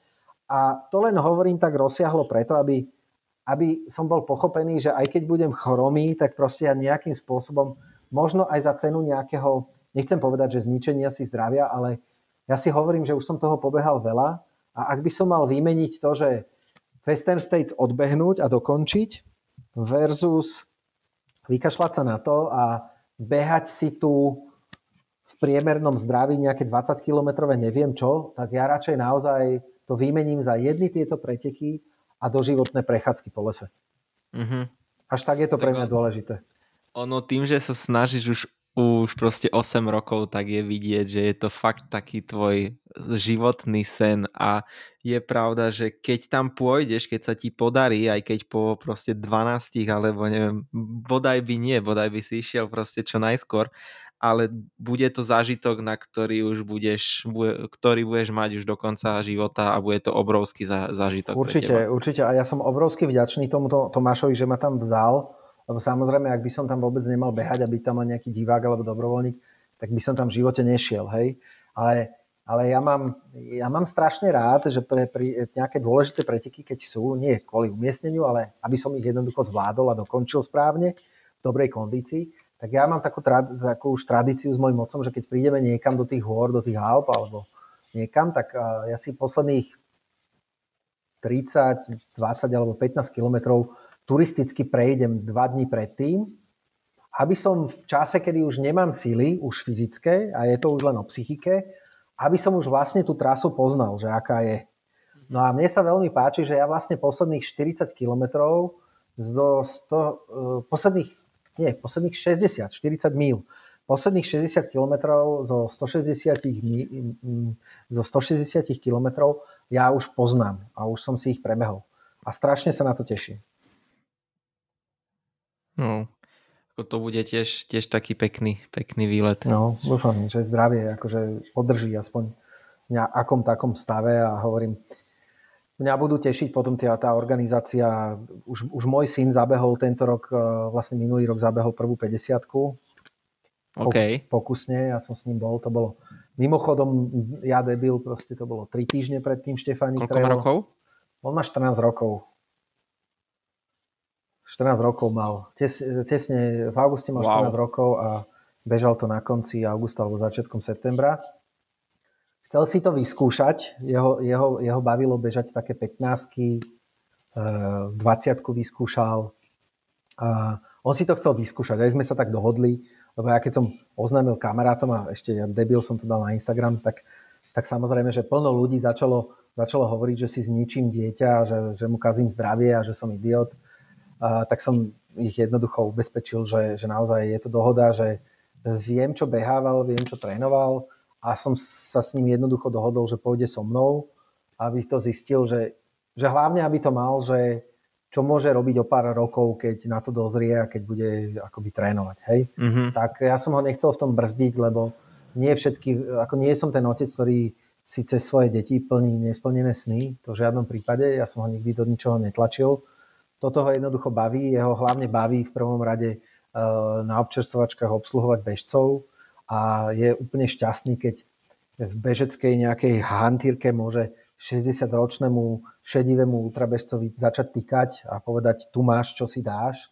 A to len hovorím tak rozsiahlo preto, aby, aby som bol pochopený, že aj keď budem chromý, tak proste ja nejakým spôsobom, možno aj za cenu nejakého, nechcem povedať, že zničenia si zdravia, ale ja si hovorím, že už som toho pobehal veľa a ak by som mal vymeniť to, že Western States odbehnúť a dokončiť versus vykašľať sa na to a behať si tu priemernom zdraví nejaké 20 kilometrové neviem čo, tak ja radšej naozaj to vymením za jedny tieto preteky a doživotné prechádzky po lese. Mm-hmm. Až tak je to tak pre mňa on, dôležité.
Ono tým, že sa snažíš už už proste 8 rokov, tak je vidieť, že je to fakt taký tvoj životný sen a je pravda, že keď tam pôjdeš, keď sa ti podarí, aj keď po proste 12 alebo neviem, bodaj by nie, bodaj by si išiel proste čo najskôr, ale bude to zážitok, na ktorý už budeš, ktorý budeš mať už do konca života a bude to obrovský zážitok.
Určite, určite. A ja som obrovsky vďačný tomuto Tomášovi, že ma tam vzal, lebo samozrejme, ak by som tam vôbec nemal behať a byť tam len nejaký divák alebo dobrovoľník, tak by som tam v živote nešiel, hej. Ale, ale ja, mám, ja mám strašne rád, že pre, pri nejaké dôležité preteky, keď sú, nie kvôli umiestneniu, ale aby som ich jednoducho zvládol a dokončil správne, v dobrej kondícii, tak ja mám takú, takú už tradíciu s mojim mocom, že keď prídeme niekam do tých hôr, do tých Alp alebo niekam, tak ja si posledných 30, 20 alebo 15 kilometrov turisticky prejdem dva dní predtým, aby som v čase, kedy už nemám síly, už fyzické, a je to už len o psychike, aby som už vlastne tú trasu poznal, že aká je. No a mne sa veľmi páči, že ja vlastne posledných 40 kilometrov zo 100, posledných nie, posledných 60, 40 míl. Posledných 60 km zo 160, zo 160 km ja už poznám a už som si ich prebehol. A strašne sa na to teším.
No, ako to bude tiež, tiež taký pekný, pekný výlet.
No, dúfam, že zdravie akože podrží aspoň v akom takom stave a hovorím, mňa budú tešiť potom tá, tá organizácia. Už, už môj syn zabehol tento rok, e, vlastne minulý rok zabehol prvú 50
Okay.
Pokusne, ja som s ním bol, to bolo mimochodom, ja debil, proste to bolo 3 týždne pred tým Štefánik.
Koľko má rokov?
On má 14 rokov. 14 rokov mal. Tes, tesne v auguste mal wow. 14 rokov a bežal to na konci augusta alebo začiatkom septembra chcel si to vyskúšať, jeho, jeho, jeho bavilo bežať také 15 20 vyskúšal. A on si to chcel vyskúšať, aj sme sa tak dohodli, lebo ja keď som oznámil kamarátom a ešte ja debil som to dal na Instagram, tak, tak samozrejme, že plno ľudí začalo, začalo hovoriť, že si zničím dieťa, že, že mu kazím zdravie a že som idiot. A, tak som ich jednoducho ubezpečil, že, že naozaj je to dohoda, že viem, čo behával, viem, čo trénoval, a som sa s ním jednoducho dohodol, že pôjde so mnou, aby to zistil, že, že hlavne aby to mal, že čo môže robiť o pár rokov, keď na to dozrie a keď bude akoby trénovať. Hej? Mm-hmm. Tak ja som ho nechcel v tom brzdiť, lebo nie všetky, ako nie som ten otec, ktorý si cez svoje deti plní nesplnené sny, to v žiadnom prípade, ja som ho nikdy do ničoho netlačil. Toto ho jednoducho baví, jeho hlavne baví v prvom rade eh, na občerstvovačkách obsluhovať bežcov, a je úplne šťastný, keď v bežeckej nejakej hantírke môže 60-ročnému šedivému ultrabežcovi začať týkať a povedať, tu máš, čo si dáš.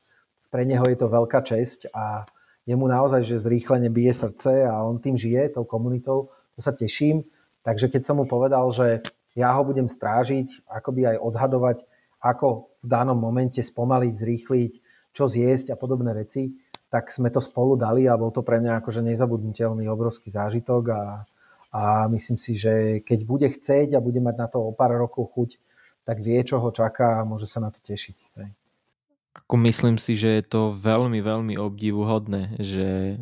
Pre neho je to veľká česť a jemu naozaj, že zrýchlene bije srdce a on tým žije, tou komunitou, to sa teším. Takže keď som mu povedal, že ja ho budem strážiť, akoby aj odhadovať, ako v danom momente spomaliť, zrýchliť, čo zjesť a podobné veci, tak sme to spolu dali a bol to pre mňa akože nezabudniteľný obrovský zážitok a, a myslím si, že keď bude chcieť a bude mať na to o pár rokov chuť, tak vie, čo ho čaká a môže sa na to tešiť. Hej.
Ako myslím si, že je to veľmi, veľmi obdivuhodné, že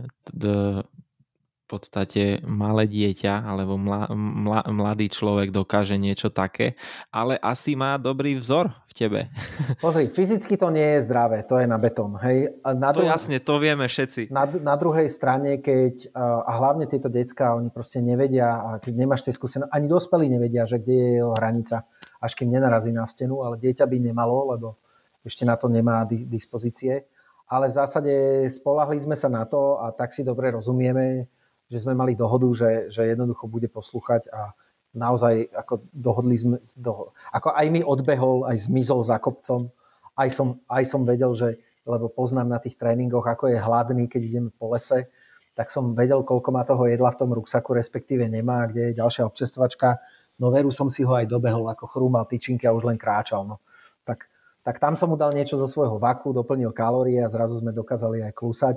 podstate malé dieťa alebo mla, mla, mladý človek dokáže niečo také, ale asi má dobrý vzor v tebe.
Pozri, fyzicky to nie je zdravé, to je na betón. Hej?
Na to dru- jasne, to vieme všetci.
Na, na druhej strane, keď, a hlavne tieto decka, oni proste nevedia, a keď nemáš tie skúsenosti, ani dospelí nevedia, že kde je jeho hranica, až kým nenarazí na stenu, ale dieťa by nemalo, lebo ešte na to nemá di- dispozície. Ale v zásade spolahli sme sa na to a tak si dobre rozumieme, že sme mali dohodu, že, že jednoducho bude poslúchať a naozaj ako dohodli sme, do, ako aj mi odbehol, aj zmizol za kopcom, aj som, aj som vedel, že, lebo poznám na tých tréningoch, ako je hladný, keď ideme po lese, tak som vedel, koľko má toho jedla v tom ruksaku, respektíve nemá, kde je ďalšia občestovačka. No veru som si ho aj dobehol, ako chrúmal tyčinky a už len kráčal. No. Tak, tak tam som mu dal niečo zo svojho vaku, doplnil kalórie a zrazu sme dokázali aj klúsať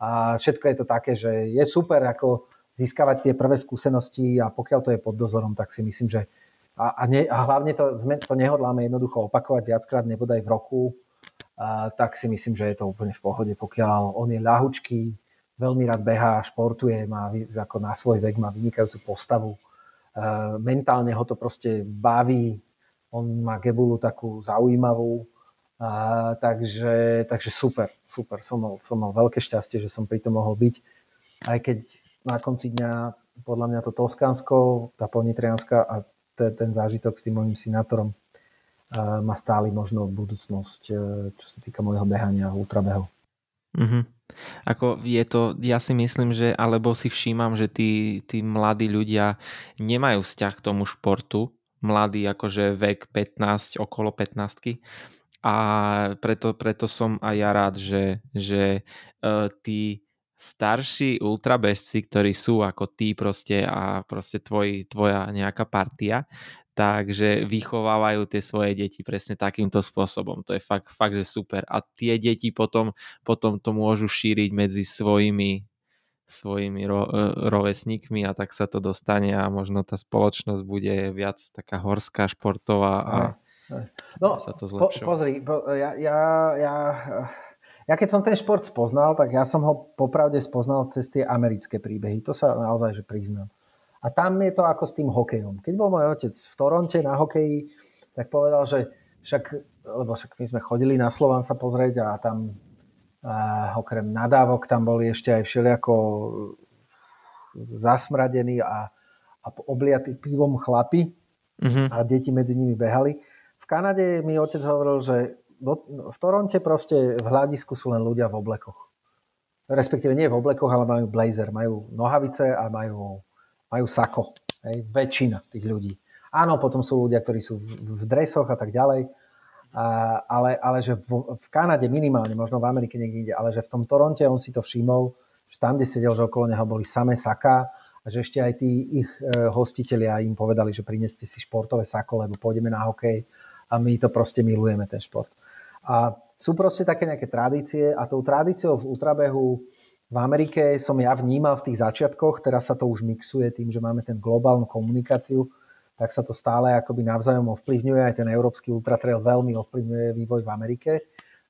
a všetko je to také, že je super ako získavať tie prvé skúsenosti a pokiaľ to je pod dozorom, tak si myslím, že a, a, ne, a hlavne to, to nehodláme jednoducho opakovať viackrát, nebodaj v roku, a, tak si myslím, že je to úplne v pohode. Pokiaľ on je ľahučký, veľmi rád behá, športuje, má ako na svoj vek, má vynikajúcu postavu, mentálne ho to proste baví, on má gebulu takú zaujímavú, a, takže, takže super, super. Som mal, som mal veľké šťastie, že som pri tom mohol byť. Aj keď na konci dňa podľa mňa to Toskánsko, tá Ponitrianská a ten, ten zážitok s tým mojim sinátorom uh, má stáli možno budúcnosť, uh, čo sa týka môjho behania a ultrabehu.
Mm-hmm. Ako je to, ja si myslím, že, alebo si všímam, že tí, tí mladí ľudia nemajú vzťah k tomu športu, mladý akože vek 15, okolo 15 a preto, preto som aj ja rád, že, že uh, tí starší ultrabežci, ktorí sú ako tí proste a proste tvoj, tvoja nejaká partia, takže vychovávajú tie svoje deti presne takýmto spôsobom. To je fakt, fakt že super. A tie deti potom, potom to môžu šíriť medzi svojimi svojimi ro, e, rovesníkmi a tak sa to dostane a možno tá spoločnosť bude viac taká horská, športová a,
No, sa to po, pozri, po, ja, ja, ja, ja keď som ten šport spoznal, tak ja som ho popravde spoznal cez tie americké príbehy. To sa naozaj že priznám. A tam je to ako s tým hokejom. Keď bol môj otec v Toronte na hokeji, tak povedal, že však, lebo však my sme chodili na Slovan sa pozrieť a tam a okrem nadávok tam boli ešte aj všelijako zasmradení a, a obliatí pivom chlapi uh-huh. a deti medzi nimi behali. Kanade mi otec hovoril, že v Toronte proste v hľadisku sú len ľudia v oblekoch. Respektíve nie v oblekoch, ale majú blazer, majú nohavice a majú, majú sako. Hej, väčšina tých ľudí. Áno, potom sú ľudia, ktorí sú v, dresoch a tak ďalej, a, ale, ale že v, v Kanade minimálne, možno v Amerike niekde ide, ale že v tom Toronte on si to všimol, že tam, kde sedel, že okolo neho boli samé saká a že ešte aj tí ich e, hostitelia im povedali, že prineste si športové sako, lebo pôjdeme na hokej a my to proste milujeme, ten šport. A sú proste také nejaké tradície a tou tradíciou v ultrabehu v Amerike som ja vnímal v tých začiatkoch, teraz sa to už mixuje tým, že máme ten globálnu komunikáciu, tak sa to stále akoby navzájom ovplyvňuje. Aj ten európsky ultratrail veľmi ovplyvňuje vývoj v Amerike.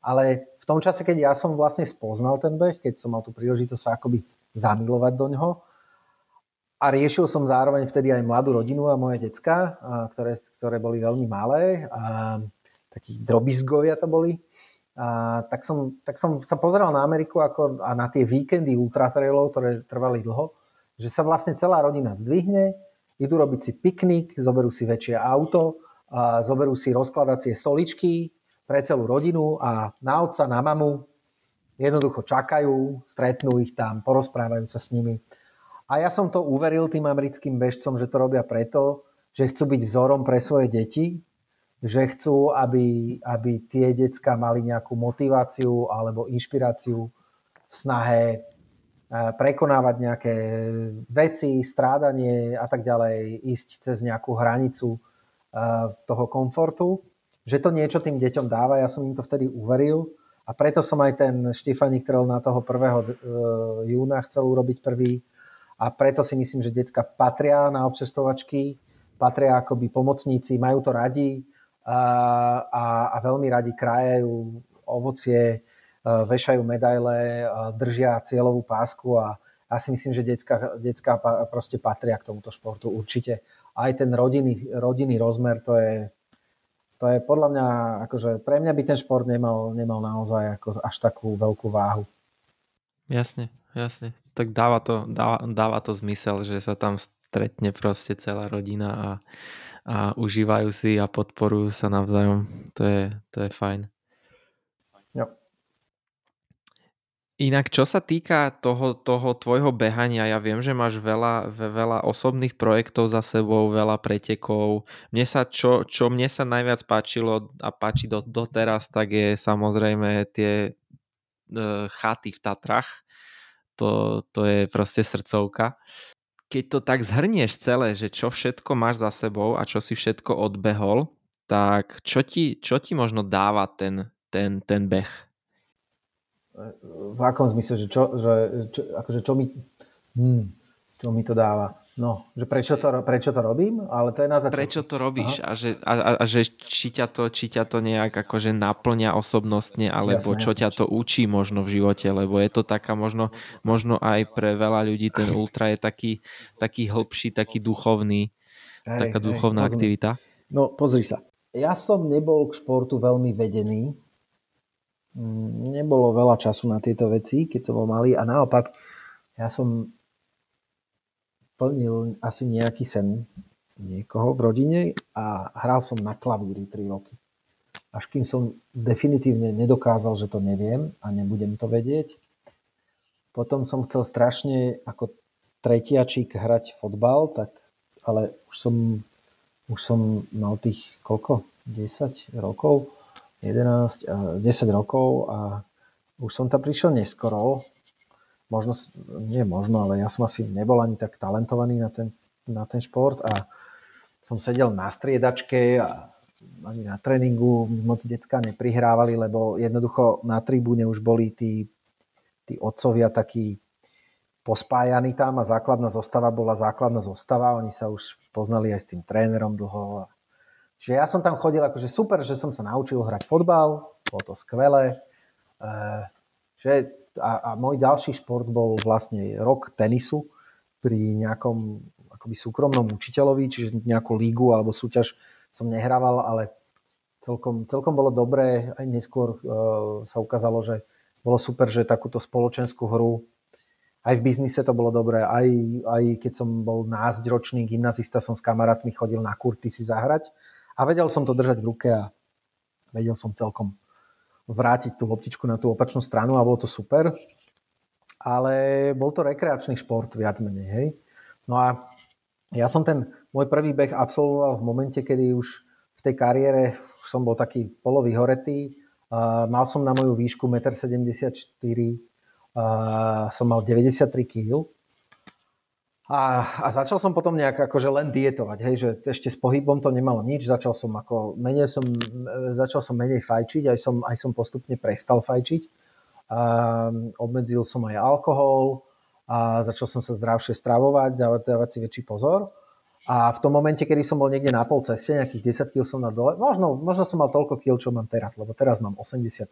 Ale v tom čase, keď ja som vlastne spoznal ten beh, keď som mal tú príležitosť sa akoby zamilovať do ňoho, a riešil som zároveň vtedy aj mladú rodinu a moje decka, ktoré, ktoré boli veľmi malé. A takí drobizgovia to boli. A tak, som, tak som sa pozeral na Ameriku ako, a na tie víkendy ultratrailov, ktoré trvali dlho, že sa vlastne celá rodina zdvihne, idú robiť si piknik, zoberú si väčšie auto, a zoberú si rozkladacie stoličky pre celú rodinu a na otca, na mamu jednoducho čakajú, stretnú ich tam, porozprávajú sa s nimi. A ja som to uveril tým americkým bežcom, že to robia preto, že chcú byť vzorom pre svoje deti, že chcú, aby, aby tie decka mali nejakú motiváciu alebo inšpiráciu v snahe prekonávať nejaké veci, strádanie a tak ďalej, ísť cez nejakú hranicu toho komfortu, že to niečo tým deťom dáva. Ja som im to vtedy uveril a preto som aj ten Štifanik Trail na toho 1. E, júna chcel urobiť prvý a preto si myslím, že decka patria na občestovačky, patria akoby pomocníci, majú to radi a, a, veľmi radi krájajú ovocie, Eh, vešajú medaile, držia cieľovú pásku a ja si myslím, že detská, detská proste patria k tomuto športu určite. Aj ten rodinný, rodinný rozmer, to je, to je podľa mňa, akože pre mňa by ten šport nemal, nemal naozaj ako až takú veľkú váhu.
Jasne, jasne. Tak dáva to, dáva, dáva to zmysel, že sa tam stretne proste celá rodina a, a užívajú si a podporujú sa navzájom. To je, to je fajn. Inak čo sa týka toho, toho tvojho behania, ja viem, že máš veľa, veľa osobných projektov za sebou, veľa pretekov. Mne sa, čo, čo mne sa najviac páčilo a páči do, doteraz, tak je samozrejme tie e, chaty v Tatrach. To, to je proste srdcovka. Keď to tak zhrnieš celé, že čo všetko máš za sebou a čo si všetko odbehol, tak čo ti, čo ti možno dáva ten, ten, ten beh?
v akom zmysle, že čo, že, čo, akože čo mi, hmm, čo mi to dáva. No, že prečo to, prečo to robím? Ale to je na začiatku.
Prečo to robíš? A že, a, a, že či, ťa to, či ťa to nejak akože naplňa osobnostne, alebo jasne, čo jasne. ťa to učí možno v živote, lebo je to taká možno, možno aj pre veľa ľudí ten ultra je taký, taký hĺbší, taký duchovný, hej, taká duchovná hej, aktivita.
No pozri sa. Ja som nebol k športu veľmi vedený, Mm, nebolo veľa času na tieto veci, keď som bol malý a naopak ja som plnil asi nejaký sen niekoho v rodine a hral som na klavíri 3 roky. Až kým som definitívne nedokázal, že to neviem a nebudem to vedieť. Potom som chcel strašne ako tretiačík hrať fotbal, tak, ale už som, už som mal tých koľko? 10 rokov 11, 10 rokov a už som tam prišiel neskoro. Možno, nie možno, ale ja som asi nebol ani tak talentovaný na ten, na ten šport a som sedel na striedačke a ani na tréningu moc decka neprihrávali, lebo jednoducho na tribúne už boli tí, tí otcovia takí pospájaní tam a základná zostava bola základná zostava. Oni sa už poznali aj s tým trénerom dlho Čiže ja som tam chodil akože super, že som sa naučil hrať fotbal, bolo to skvelé. E, že, a, a môj ďalší šport bol vlastne rok tenisu pri nejakom akoby súkromnom učiteľovi, čiže nejakú lígu alebo súťaž som nehrával, ale celkom, celkom bolo dobré. Aj neskôr e, sa ukázalo, že bolo super, že takúto spoločenskú hru aj v biznise to bolo dobré, aj, aj keď som bol násťročný gymnazista, som s kamarátmi chodil na kurty si zahrať a vedel som to držať v ruke a vedel som celkom vrátiť tú loptičku na tú opačnú stranu a bolo to super. Ale bol to rekreačný šport viac menej, hej. No a ja som ten môj prvý beh absolvoval v momente, kedy už v tej kariére už som bol taký polovyhoretý. Mal som na moju výšku 1,74 m, som mal 93 kg. A, a začal som potom nejak akože len dietovať, hej, že ešte s pohybom to nemalo nič, začal som ako, menej som, začal som menej fajčiť, aj som, aj som postupne prestal fajčiť. A, obmedzil som aj alkohol a začal som sa zdravšie stravovať, dávať, dávať si väčší pozor. A v tom momente, kedy som bol niekde na pol ceste, nejakých 10 kg som na dole, možno, možno som mal toľko kg, čo mám teraz, lebo teraz mám 83,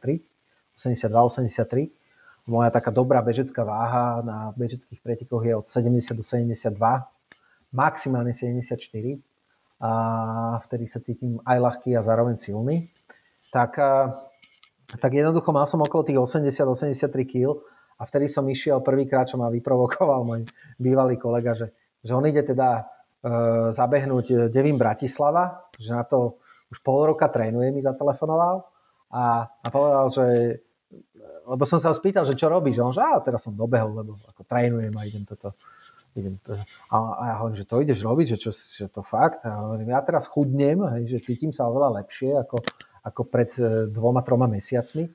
82, 83 moja taká dobrá bežecká váha na bežeckých pretekoch je od 70 do 72, maximálne 74 a vtedy sa cítim aj ľahký a zároveň silný. Tak, tak jednoducho mal som okolo tých 80-83 kg a vtedy som išiel prvýkrát, čo ma vyprovokoval môj bývalý kolega, že, že on ide teda e, zabehnúť Devin Bratislava, že na to už pol roka trénuje, mi zatelefonoval a, a povedal, že lebo som sa ho spýtal, že čo robíš, a on že a teraz som dobehol, lebo ako trénujem a idem toto. Idem to. A, a ja hovorím, že to ideš robiť, že, čo, že to fakt. A hovorím, ja teraz chudnem, hej, že cítim sa oveľa lepšie ako, ako pred e, dvoma, troma mesiacmi,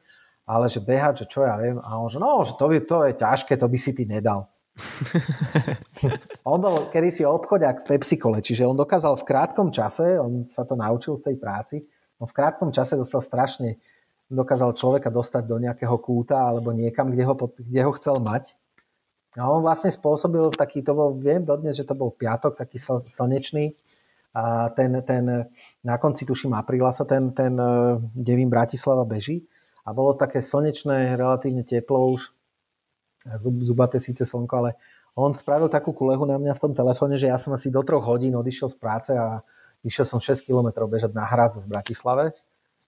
ale že behať, že čo ja viem. A on že no, že to, by, to je ťažké, to by si ty nedal. on bol kedysi obchodiak v Pepsi-kole, čiže on dokázal v krátkom čase, on sa to naučil v tej práci, on v krátkom čase dostal strašne dokázal človeka dostať do nejakého kúta alebo niekam, kde ho, kde ho chcel mať. A on vlastne spôsobil taký, to bol, viem dodnes, že to bol piatok, taký slnečný, a ten, ten, na konci tuším apríla sa ten, ten e, Devin Bratislava beží. A bolo také slnečné, relatívne teplo už, zubaté síce slnko, ale on spravil takú kulehu na mňa v tom telefóne, že ja som asi do troch hodín odišiel z práce a išiel som 6 km bežať na Hradcu v Bratislave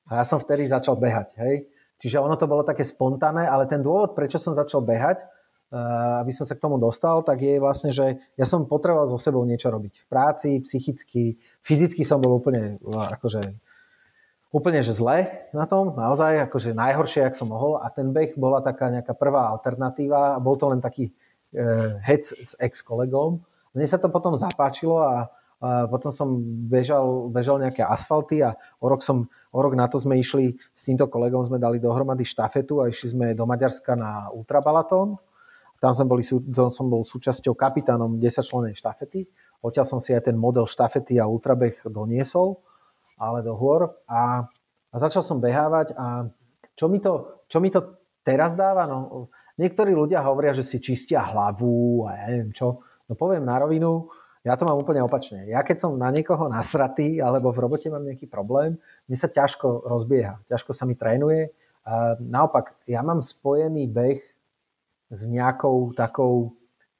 a ja som vtedy začal behať. Hej? Čiže ono to bolo také spontánne, ale ten dôvod, prečo som začal behať, eh, aby som sa k tomu dostal, tak je vlastne, že ja som potreboval so sebou niečo robiť. V práci, psychicky, fyzicky som bol úplne eh, akože úplne že zle na tom, naozaj akože najhoršie, jak som mohol a ten beh bola taká nejaká prvá alternatíva a bol to len taký uh, hec s ex-kolegom. Mne sa to potom zapáčilo a a potom som bežal, bežal nejaké asfalty a o rok, som, o rok na to sme išli s týmto kolegom, sme dali dohromady štafetu a išli sme do Maďarska na ultrabalatón. Tam som, boli, tam som bol súčasťou kapitánom 10 členej štafety. Odtiaľ som si aj ten model štafety a ultrabeh doniesol, ale do hôr. A, a začal som behávať a čo mi to, čo mi to teraz dáva? No, niektorí ľudia hovoria, že si čistia hlavu a ja neviem čo. No poviem na rovinu, ja to mám úplne opačne. Ja keď som na niekoho nasratý alebo v robote mám nejaký problém, mne sa ťažko rozbieha, ťažko sa mi trénuje. A naopak, ja mám spojený beh s nejakou takou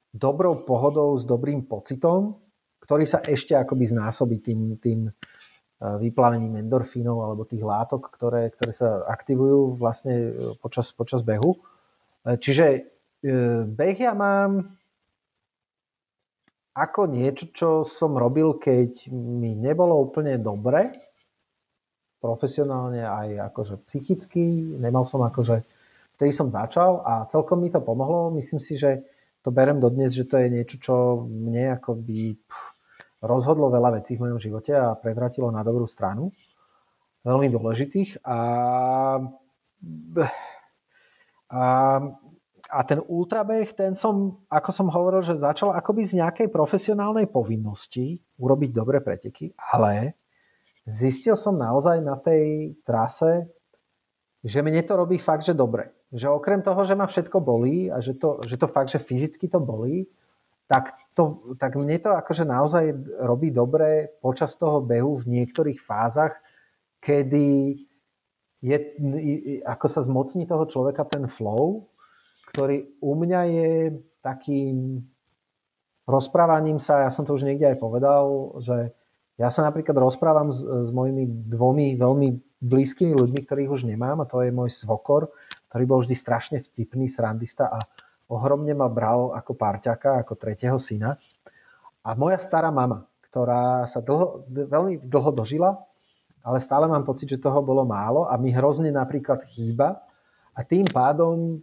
dobrou pohodou, s dobrým pocitom, ktorý sa ešte akoby znásobí tým, tým e, vyplavením endorfínov alebo tých látok, ktoré, ktoré sa aktivujú vlastne e, počas, počas behu. E, čiže beh ja mám ako niečo, čo som robil, keď mi nebolo úplne dobre, profesionálne aj akože psychicky, nemal som akože, vtedy som začal a celkom mi to pomohlo. Myslím si, že to berem dodnes, že to je niečo, čo mne akoby rozhodlo veľa vecí v mojom živote a prevratilo na dobrú stranu. Veľmi dôležitých. A, a a ten ultrabeh, ten som, ako som hovoril, že začal akoby z nejakej profesionálnej povinnosti urobiť dobré preteky, ale zistil som naozaj na tej trase, že mne to robí fakt, že dobre. Že okrem toho, že ma všetko bolí a že to, že to fakt, že fyzicky to bolí, tak, to, tak mne to akože naozaj robí dobre počas toho behu v niektorých fázach, kedy je, ako sa zmocní toho človeka ten flow ktorý u mňa je takým rozprávaním sa, ja som to už niekde aj povedal, že ja sa napríklad rozprávam s, s mojimi dvomi veľmi blízkymi ľuďmi, ktorých už nemám a to je môj svokor, ktorý bol vždy strašne vtipný, srandista a ohromne ma bral ako párťaka, ako tretieho syna. A moja stará mama, ktorá sa dlho, veľmi dlho dožila, ale stále mám pocit, že toho bolo málo a mi hrozne napríklad chýba. A tým pádom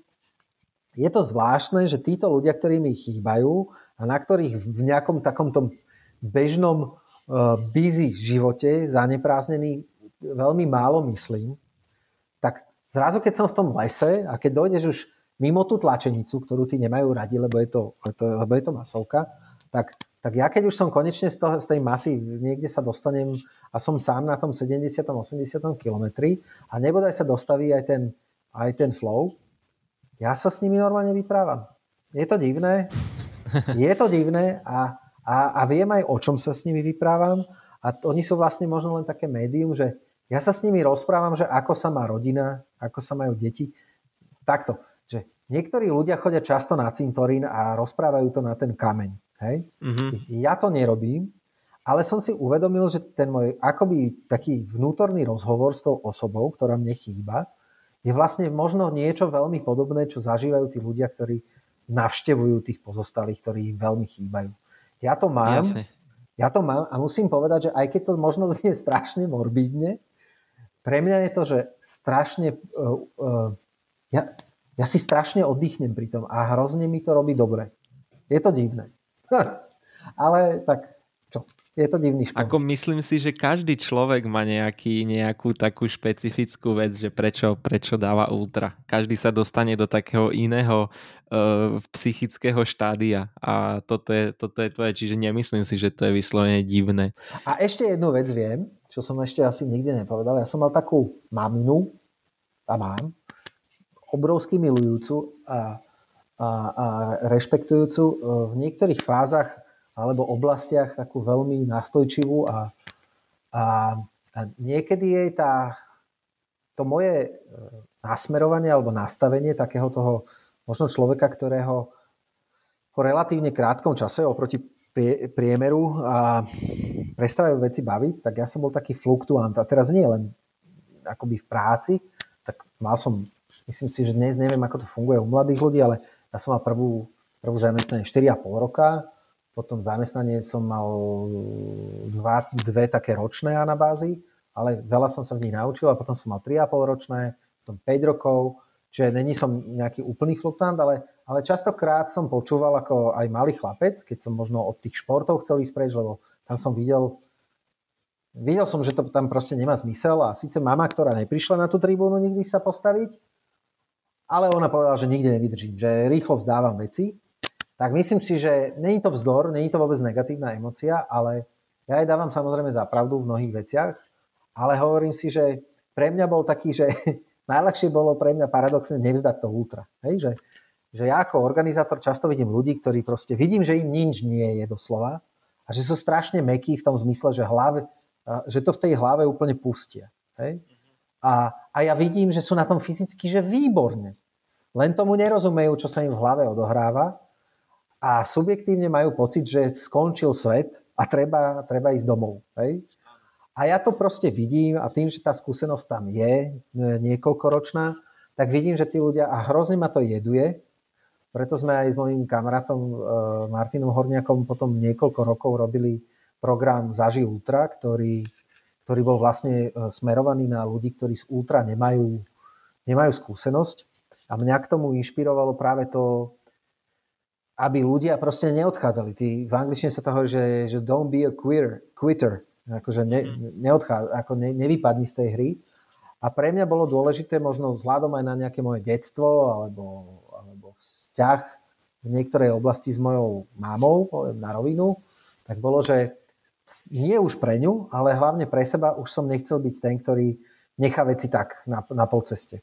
je to zvláštne, že títo ľudia, ktorí mi chýbajú a na ktorých v nejakom takomto bežnom uh, busy živote zaneprázdnený veľmi málo myslím, tak zrazu keď som v tom lese a keď dojdeš už mimo tú tlačenicu, ktorú tí nemajú radi, lebo je to, lebo je to masovka, tak, tak ja keď už som konečne z, toho, z tej masy niekde sa dostanem a som sám na tom 70-80 kilometri a nebodaj sa dostaví aj ten, aj ten flow, ja sa s nimi normálne vyprávam. Je to divné, je to divné a, a, a viem aj o čom sa s nimi vyprávam a to, oni sú vlastne možno len také médium, že ja sa s nimi rozprávam, že ako sa má rodina, ako sa majú deti. Takto, že niektorí ľudia chodia často na cintorín a rozprávajú to na ten kameň. Hej? Mm-hmm. Ja to nerobím, ale som si uvedomil, že ten môj akoby taký vnútorný rozhovor s tou osobou, ktorá mne chýba, je vlastne možno niečo veľmi podobné, čo zažívajú tí ľudia, ktorí navštevujú tých pozostalých, ktorí im veľmi chýbajú. Ja to mám, Jasne. ja to mám a musím povedať, že aj keď to možno znie strašne morbidne, pre mňa je to, že strašne uh, uh, ja, ja si strašne oddychnem pri tom a hrozne mi to robí dobre. Je to divné. Ale tak, je to divný šport.
Ako myslím si, že každý človek má nejaký, nejakú takú špecifickú vec, že prečo, prečo dáva ultra. Každý sa dostane do takého iného uh, psychického štádia a toto je, toto je tvoje, čiže nemyslím si, že to je vyslovene divné.
A ešte jednu vec viem, čo som ešte asi nikdy nepovedal. Ja som mal takú maminu, a mám, obrovsky milujúcu a a, a rešpektujúcu e, v niektorých fázach alebo oblastiach takú veľmi nastojčivú a, a, a niekedy jej tá, to moje e, nasmerovanie alebo nastavenie takého toho možno človeka, ktorého po relatívne krátkom čase oproti priemeru a prestávajú veci baviť, tak ja som bol taký fluktuant. A teraz nie len akoby v práci, tak mal som, myslím si, že dnes neviem, ako to funguje u mladých ľudí, ale ja som mal prvú, prvú zamestnanie 4,5 roka, potom zamestnanie som mal dva, dve také ročné anabázy, ale veľa som sa v nich naučil a potom som mal 3,5 ročné, potom 5 rokov, čiže není som nejaký úplný fluktant, ale, ale častokrát som počúval ako aj malý chlapec, keď som možno od tých športov chcel ísť preč, lebo tam som videl, videl som, že to tam proste nemá zmysel a síce mama, ktorá neprišla na tú tribúnu nikdy sa postaviť, ale ona povedala, že nikde nevydržím, že rýchlo vzdávam veci. Tak myslím si, že není to vzdor, není to vôbec negatívna emocia, ale ja jej dávam samozrejme za pravdu v mnohých veciach, ale hovorím si, že pre mňa bol taký, že najľahšie bolo pre mňa paradoxne nevzdať to ultra. Hej? Že, že ja ako organizátor často vidím ľudí, ktorí proste vidím, že im nič nie je doslova a že sú strašne mekí v tom zmysle, že, hlave, že to v tej hlave úplne pustia. Hej? A, a ja vidím, že sú na tom fyzicky, že výborne. Len tomu nerozumejú, čo sa im v hlave odohráva a subjektívne majú pocit, že skončil svet a treba, treba ísť domov. Hej? A ja to proste vidím a tým, že tá skúsenosť tam je niekoľkoročná, tak vidím, že tí ľudia, a hrozne ma to jeduje, preto sme aj s mojím kamarátom e, Martinom Horniakom potom niekoľko rokov robili program Zaži Ultra, ktorý, ktorý bol vlastne e, smerovaný na ľudí, ktorí z Ultra nemajú, nemajú skúsenosť. A mňa k tomu inšpirovalo práve to, aby ľudia proste neodchádzali. Tí, v angličtine sa to hovorí, že, že don't be a queer, quitter. Akože ne, mhm. neodchá, ako ne, nevypadni z tej hry. A pre mňa bolo dôležité, možno vzhľadom aj na nejaké moje detstvo alebo, alebo vzťah v niektorej oblasti s mojou mámou, poviem na rovinu, tak bolo, že nie už pre ňu, ale hlavne pre seba už som nechcel byť ten, ktorý nechá veci tak na, na polceste.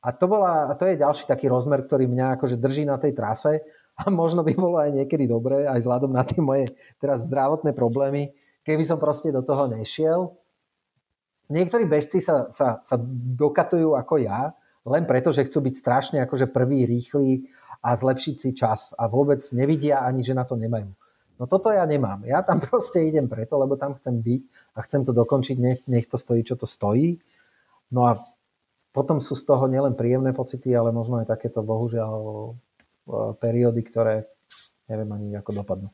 A to, bola, a to je ďalší taký rozmer, ktorý mňa akože drží na tej trase a možno by bolo aj niekedy dobré, aj vzhľadom na tie moje teraz zdravotné problémy, keby som proste do toho nešiel. Niektorí bežci sa, sa, sa dokatujú ako ja, len preto, že chcú byť strašne akože prvý, rýchly a zlepšiť si čas a vôbec nevidia ani, že na to nemajú. No toto ja nemám. Ja tam proste idem preto, lebo tam chcem byť a chcem to dokončiť, nech, nech to stojí, čo to stojí. No a potom sú z toho nielen príjemné pocity, ale možno aj takéto bohužiaľ periódy, ktoré neviem ani ako dopadnú.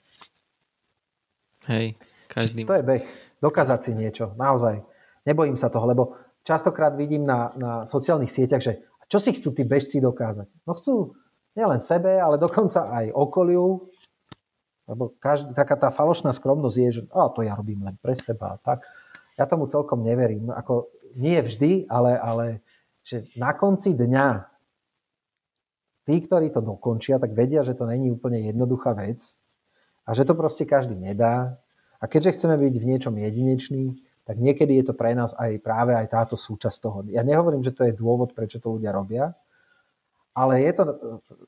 Hej, každý...
To je beh. Dokázať si niečo. Naozaj. Nebojím sa toho, lebo častokrát vidím na, na sociálnych sieťach, že čo si chcú tí bežci dokázať? No chcú nielen sebe, ale dokonca aj okoliu, lebo každý, taká tá falošná skromnosť je, že a to ja robím len pre seba a tak. Ja tomu celkom neverím. Ako, nie vždy, ale, ale že na konci dňa tí, ktorí to dokončia, tak vedia, že to není úplne jednoduchá vec a že to proste každý nedá. A keďže chceme byť v niečom jedinečný, tak niekedy je to pre nás aj práve aj táto súčasť toho. Ja nehovorím, že to je dôvod, prečo to ľudia robia, ale je to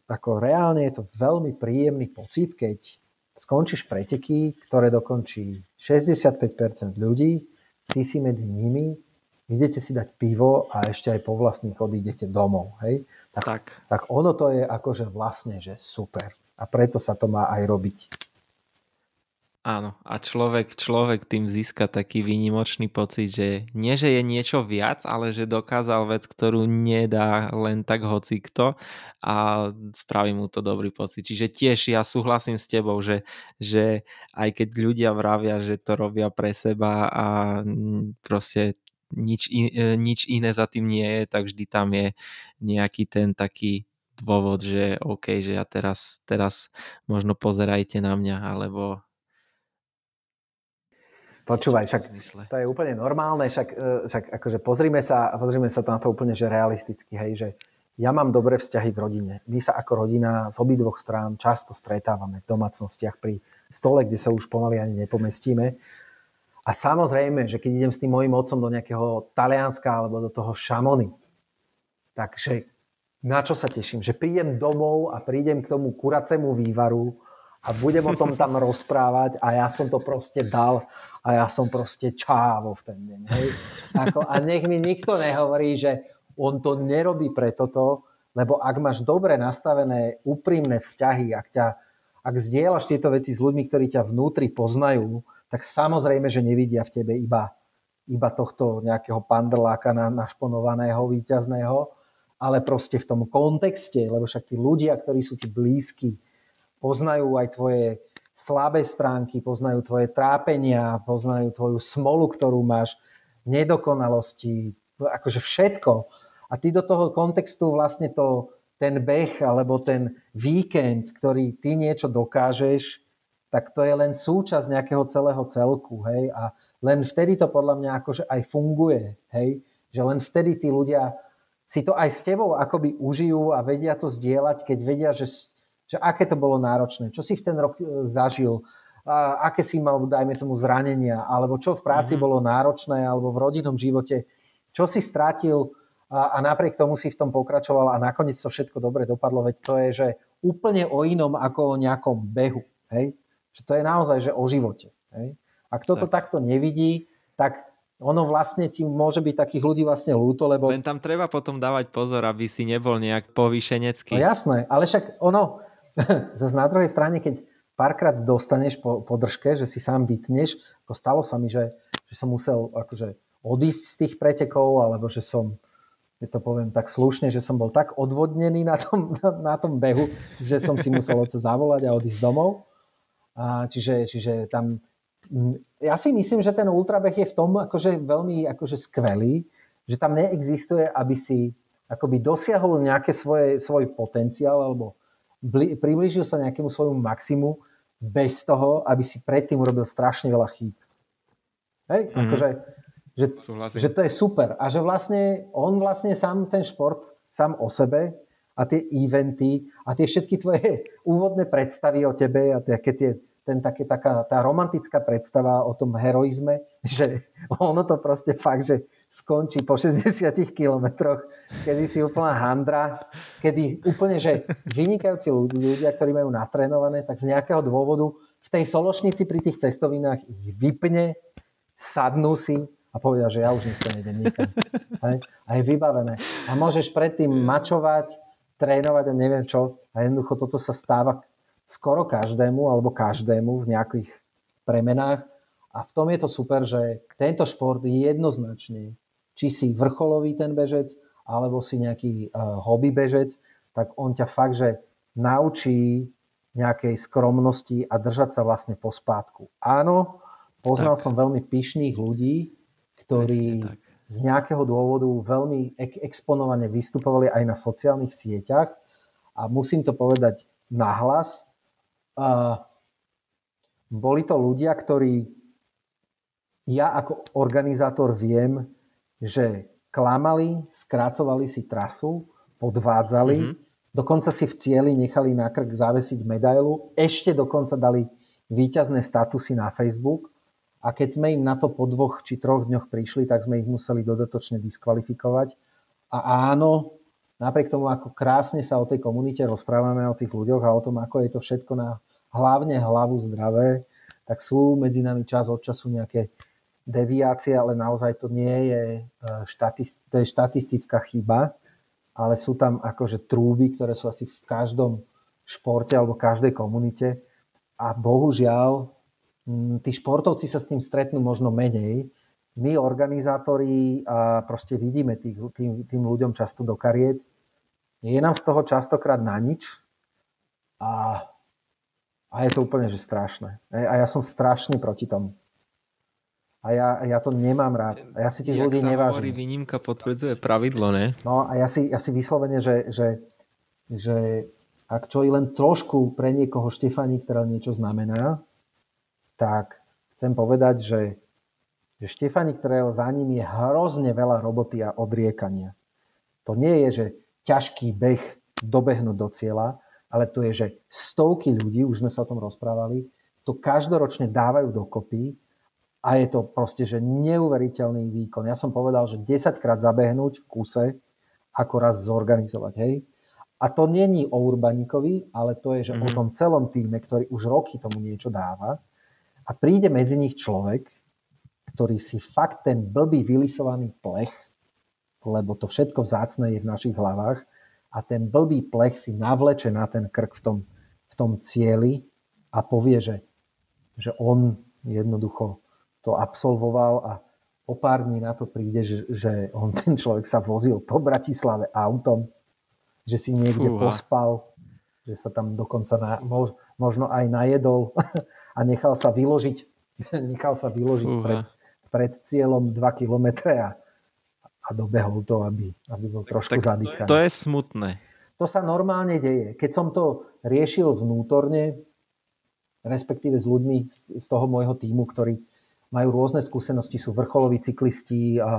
ako reálne je to veľmi príjemný pocit, keď skončíš preteky, ktoré dokončí 65% ľudí, ty si medzi nimi, idete si dať pivo a ešte aj po vlastných odídete domov. Hej? Tak, tak. tak ono to je akože vlastne, že super. A preto sa to má aj robiť.
Áno, a človek, človek tým získa taký výnimočný pocit, že nie, že je niečo viac, ale že dokázal vec, ktorú nedá len tak hocikto a spraví mu to dobrý pocit. Čiže tiež ja súhlasím s tebou, že, že aj keď ľudia vravia, že to robia pre seba a proste nič, in, e, nič iné za tým nie je, tak vždy tam je nejaký ten taký dôvod, že OK, že ja teraz, teraz možno pozerajte na mňa, alebo
Počúvaj, však to je úplne normálne, však, e, však akože pozrime sa, pozrime sa na to úplne že realisticky, hej, že ja mám dobré vzťahy v rodine. My sa ako rodina z obidvoch strán často stretávame v domácnostiach pri stole, kde sa už pomaly ani nepomestíme. A samozrejme, že keď idem s tým mojim otcom do nejakého Talianska alebo do toho Šamony, takže na čo sa teším? Že prídem domov a prídem k tomu kuracemu vývaru a budem o tom tam rozprávať a ja som to proste dal a ja som proste čávo v ten deň. Hej? Ako, a nech mi nikto nehovorí, že on to nerobí pre toto, lebo ak máš dobre nastavené úprimné vzťahy, ak, ťa, ak zdieľaš tieto veci s ľuďmi, ktorí ťa vnútri poznajú, tak samozrejme, že nevidia v tebe iba, iba tohto nejakého pandrláka na, našponovaného, víťazného, ale proste v tom kontexte, lebo však tí ľudia, ktorí sú ti blízki, poznajú aj tvoje slabé stránky, poznajú tvoje trápenia, poznajú tvoju smolu, ktorú máš, nedokonalosti, akože všetko. A ty do toho kontextu vlastne to, ten beh alebo ten víkend, ktorý ty niečo dokážeš, tak to je len súčasť nejakého celého celku. Hej? A len vtedy to podľa mňa akože aj funguje. Hej? Že len vtedy tí ľudia si to aj s tebou akoby užijú a vedia to zdieľať, keď vedia, že že aké to bolo náročné, čo si v ten rok e, zažil, a aké si mal, dajme tomu, zranenia, alebo čo v práci mm-hmm. bolo náročné, alebo v rodinnom živote, čo si strátil a, a napriek tomu si v tom pokračoval a nakoniec to všetko dobre dopadlo, veď to je, že úplne o inom ako o nejakom behu. Hej? Že to je naozaj, že o živote. Hej? Ak toto tak. takto nevidí, tak ono vlastne ti môže byť takých ľudí vlastne lúto, lebo...
Len tam treba potom dávať pozor, aby si nebol nejak povýšenecký.
No jasné, ale však ono, Zase na druhej strane, keď párkrát dostaneš po, po držke, že si sám vytneš, ako stalo sa mi, že, že som musel akože odísť z tých pretekov, alebo že som, keď to poviem tak slušne, že som bol tak odvodnený na tom, na, na tom behu, že som si musel oca zavolať a odísť domov. A čiže, čiže tam, ja si myslím, že ten ultrabeh je v tom akože veľmi akože skvelý, že tam neexistuje, aby si akoby dosiahol nejaké svoje, svoj potenciál alebo bli, priblížil sa nejakému svojmu maximu bez toho, aby si predtým urobil strašne veľa chýb. Hej? Mm-hmm. Akože, že, že to je super. A že vlastne on vlastne sám ten šport, sám o sebe a tie eventy a tie všetky tvoje úvodné predstavy o tebe a také tie ten také, taká, tá romantická predstava o tom heroizme, že ono to proste fakt, že skončí po 60 kilometroch, kedy si úplná handra, kedy úplne, že vynikajúci ľudia, ktorí majú natrénované, tak z nejakého dôvodu v tej sološnici pri tých cestovinách ich vypne, sadnú si a povedia, že ja už dneska nejdem nikam. A je vybavené. A môžeš predtým mačovať, trénovať a neviem čo. A jednoducho toto sa stáva skoro každému alebo každému v nejakých premenách. A v tom je to super, že tento šport je jednoznačne, či si vrcholový ten bežec, alebo si nejaký uh, hobby bežec, tak on ťa fakt, že naučí nejakej skromnosti a držať sa vlastne po spátku. Áno, poznal tak. som veľmi pyšných ľudí, ktorí z nejakého dôvodu veľmi exponovane vystupovali aj na sociálnych sieťach a musím to povedať nahlas. Uh, boli to ľudia, ktorí ja ako organizátor viem, že klamali, skrácovali si trasu, podvádzali, mm-hmm Dokonca si v cieli nechali na krk zavesiť medailu. Ešte dokonca dali výťazné statusy na Facebook. A keď sme im na to po dvoch či troch dňoch prišli, tak sme ich museli dodatočne diskvalifikovať. A áno, napriek tomu, ako krásne sa o tej komunite rozprávame, o tých ľuďoch a o tom, ako je to všetko na hlavne hlavu zdravé, tak sú medzi nami čas od času nejaké deviácie, ale naozaj to nie je, e, to je štatistická chyba ale sú tam akože trúby, ktoré sú asi v každom športe alebo každej komunite a bohužiaľ tí športovci sa s tým stretnú možno menej. My, organizátori, a proste vidíme tých, tým, tým ľuďom často do kariet. Je nám z toho častokrát na nič a, a je to úplne že strašné. A ja som strašne proti tomu a ja, ja to nemám rád. A ja si tých Jak ľudí nevážim.
Hovorí, výnimka potvrdzuje pravidlo, ne?
No a ja si, ja si vyslovene, že, že, že ak čo i len trošku pre niekoho Štefani, ktorá niečo znamená, tak chcem povedať, že, že Štefani, ktorého za ním je hrozne veľa roboty a odriekania. To nie je, že ťažký beh dobehnúť do cieľa, ale to je, že stovky ľudí, už sme sa o tom rozprávali, to každoročne dávajú dokopy a je to proste, že neuveriteľný výkon. Ja som povedal, že 10 krát zabehnúť v kuse, ako raz zorganizovať, hej. A to není o Urbaníkovi, ale to je, že mm-hmm. o mhm. tom celom týme, ktorý už roky tomu niečo dáva a príde medzi nich človek, ktorý si fakt ten blbý vylisovaný plech, lebo to všetko vzácne je v našich hlavách, a ten blbý plech si navleče na ten krk v tom, v tom cieli a povie, že, že on jednoducho to absolvoval a o pár dní na to príde, že, že on, ten človek sa vozil po Bratislave autom, že si niekde Fúha. pospal, že sa tam dokonca na, možno aj najedol a nechal sa vyložiť, nechal sa vyložiť pred, pred cieľom 2 km a, a dobehol to, aby, aby bol trošku zadýchaný.
To je smutné.
To sa normálne deje. Keď som to riešil vnútorne, respektíve s ľuďmi z toho môjho týmu, ktorí majú rôzne skúsenosti, sú vrcholoví cyklisti a, a